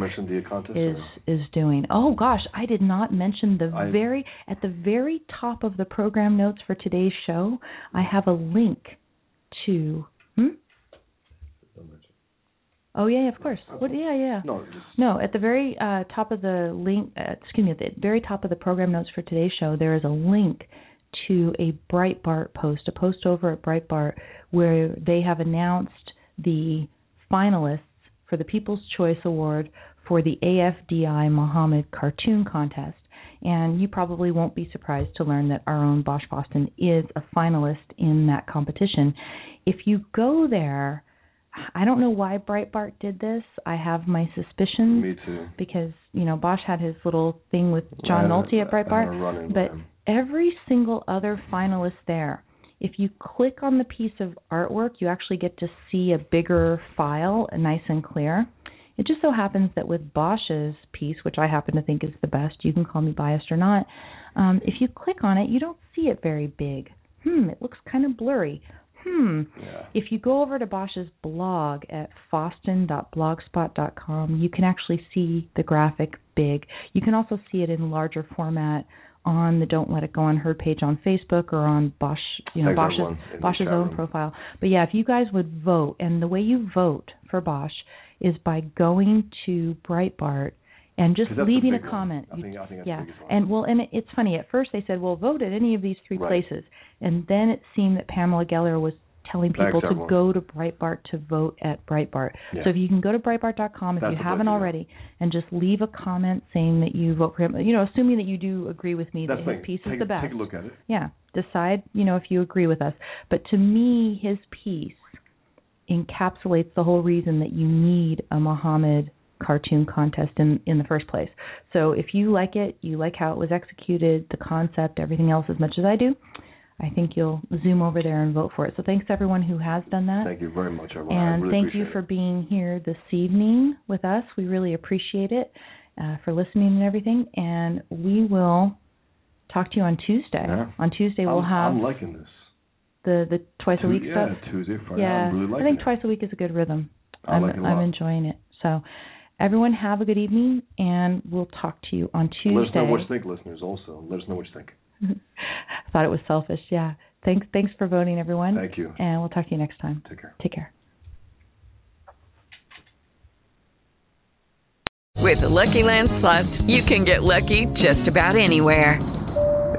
is is doing. Oh gosh, I did not mention the I- very at the very top of the program notes for today's show. I have a link to. Hmm? Oh yeah, of course. What? Yeah, yeah. No, No, at the very uh, top of the link, uh, excuse me, at the very top of the program notes for today's show, there is a link to a Breitbart post, a post over at Breitbart, where they have announced the finalists for the People's Choice Award for the AFDI Muhammad Cartoon Contest. And you probably won't be surprised to learn that our own Bosch Fawstin is a finalist in that competition. If you go there, I don't know why Breitbart did this. I have my suspicions me too. because you know Bosch had his little thing with John Nolte at I- I had a Breitbart, but every single other finalist there, if you click on the piece of artwork, you actually get to see a bigger file, nice and clear. It just so happens that with Bosch's piece, which I happen to think is the best, you can call me biased or not. Um, if you click on it, you don't see it very big. Hmm, it looks kind of blurry. Hmm. Yeah. If you go over to Bosch's blog at fawstin.blogspot.com, you can actually see the graphic big. You can also see it in larger format on the Don't Let It Go Unheard page on Facebook or on Bosch, you know, Bosch's everyone, in the Bosch's own profile. But yeah, if you guys would vote, and the way you vote for Bosch is by going to Breitbart and just leaving a comment. I think- I think yeah, the biggest one. and well, and it, it's funny. At first, they said, "Well, vote at any of these three Right. places," and then it seemed that Pamela Geller was telling Thanks, people to everyone. go to Breitbart to vote at Breitbart. Yeah. So if you can go to Breitbart.com if That's you haven't place to go. already, and just leave a comment saying that you vote for him. You know, assuming that you do agree with me That's that his piece is the best. Take a look at it. Yeah, decide, you know, if you agree with us. But to me, his piece encapsulates the whole reason that you need a Muhammad cartoon contest in in the first place. So if you like it, you like how it was executed, the concept, everything else as much as I do, I think you'll zoom over there and vote for it. So thanks to everyone who has done that. Thank you very much, everyone. And really thank you for it. being here this evening with us. We really appreciate it uh, for listening and everything. And we will talk to you on Tuesday. Yeah. On Tuesday we'll I'm, have I'm liking this. the the twice a week yeah, stuff. Tuesday, Friday. yeah, I'm really I think it. twice a week is a good rhythm. I am like it a I'm enjoying it. So, everyone have a good evening, and we'll talk to you on Tuesday. Let us know what you think, listeners. Also, let us know what you think. I thought it was selfish. Yeah. Thanks. Thanks for voting, everyone. Thank you. And we'll talk to you next time. Take care. Take care. With the Lucky Land slots, you can get lucky just about anywhere.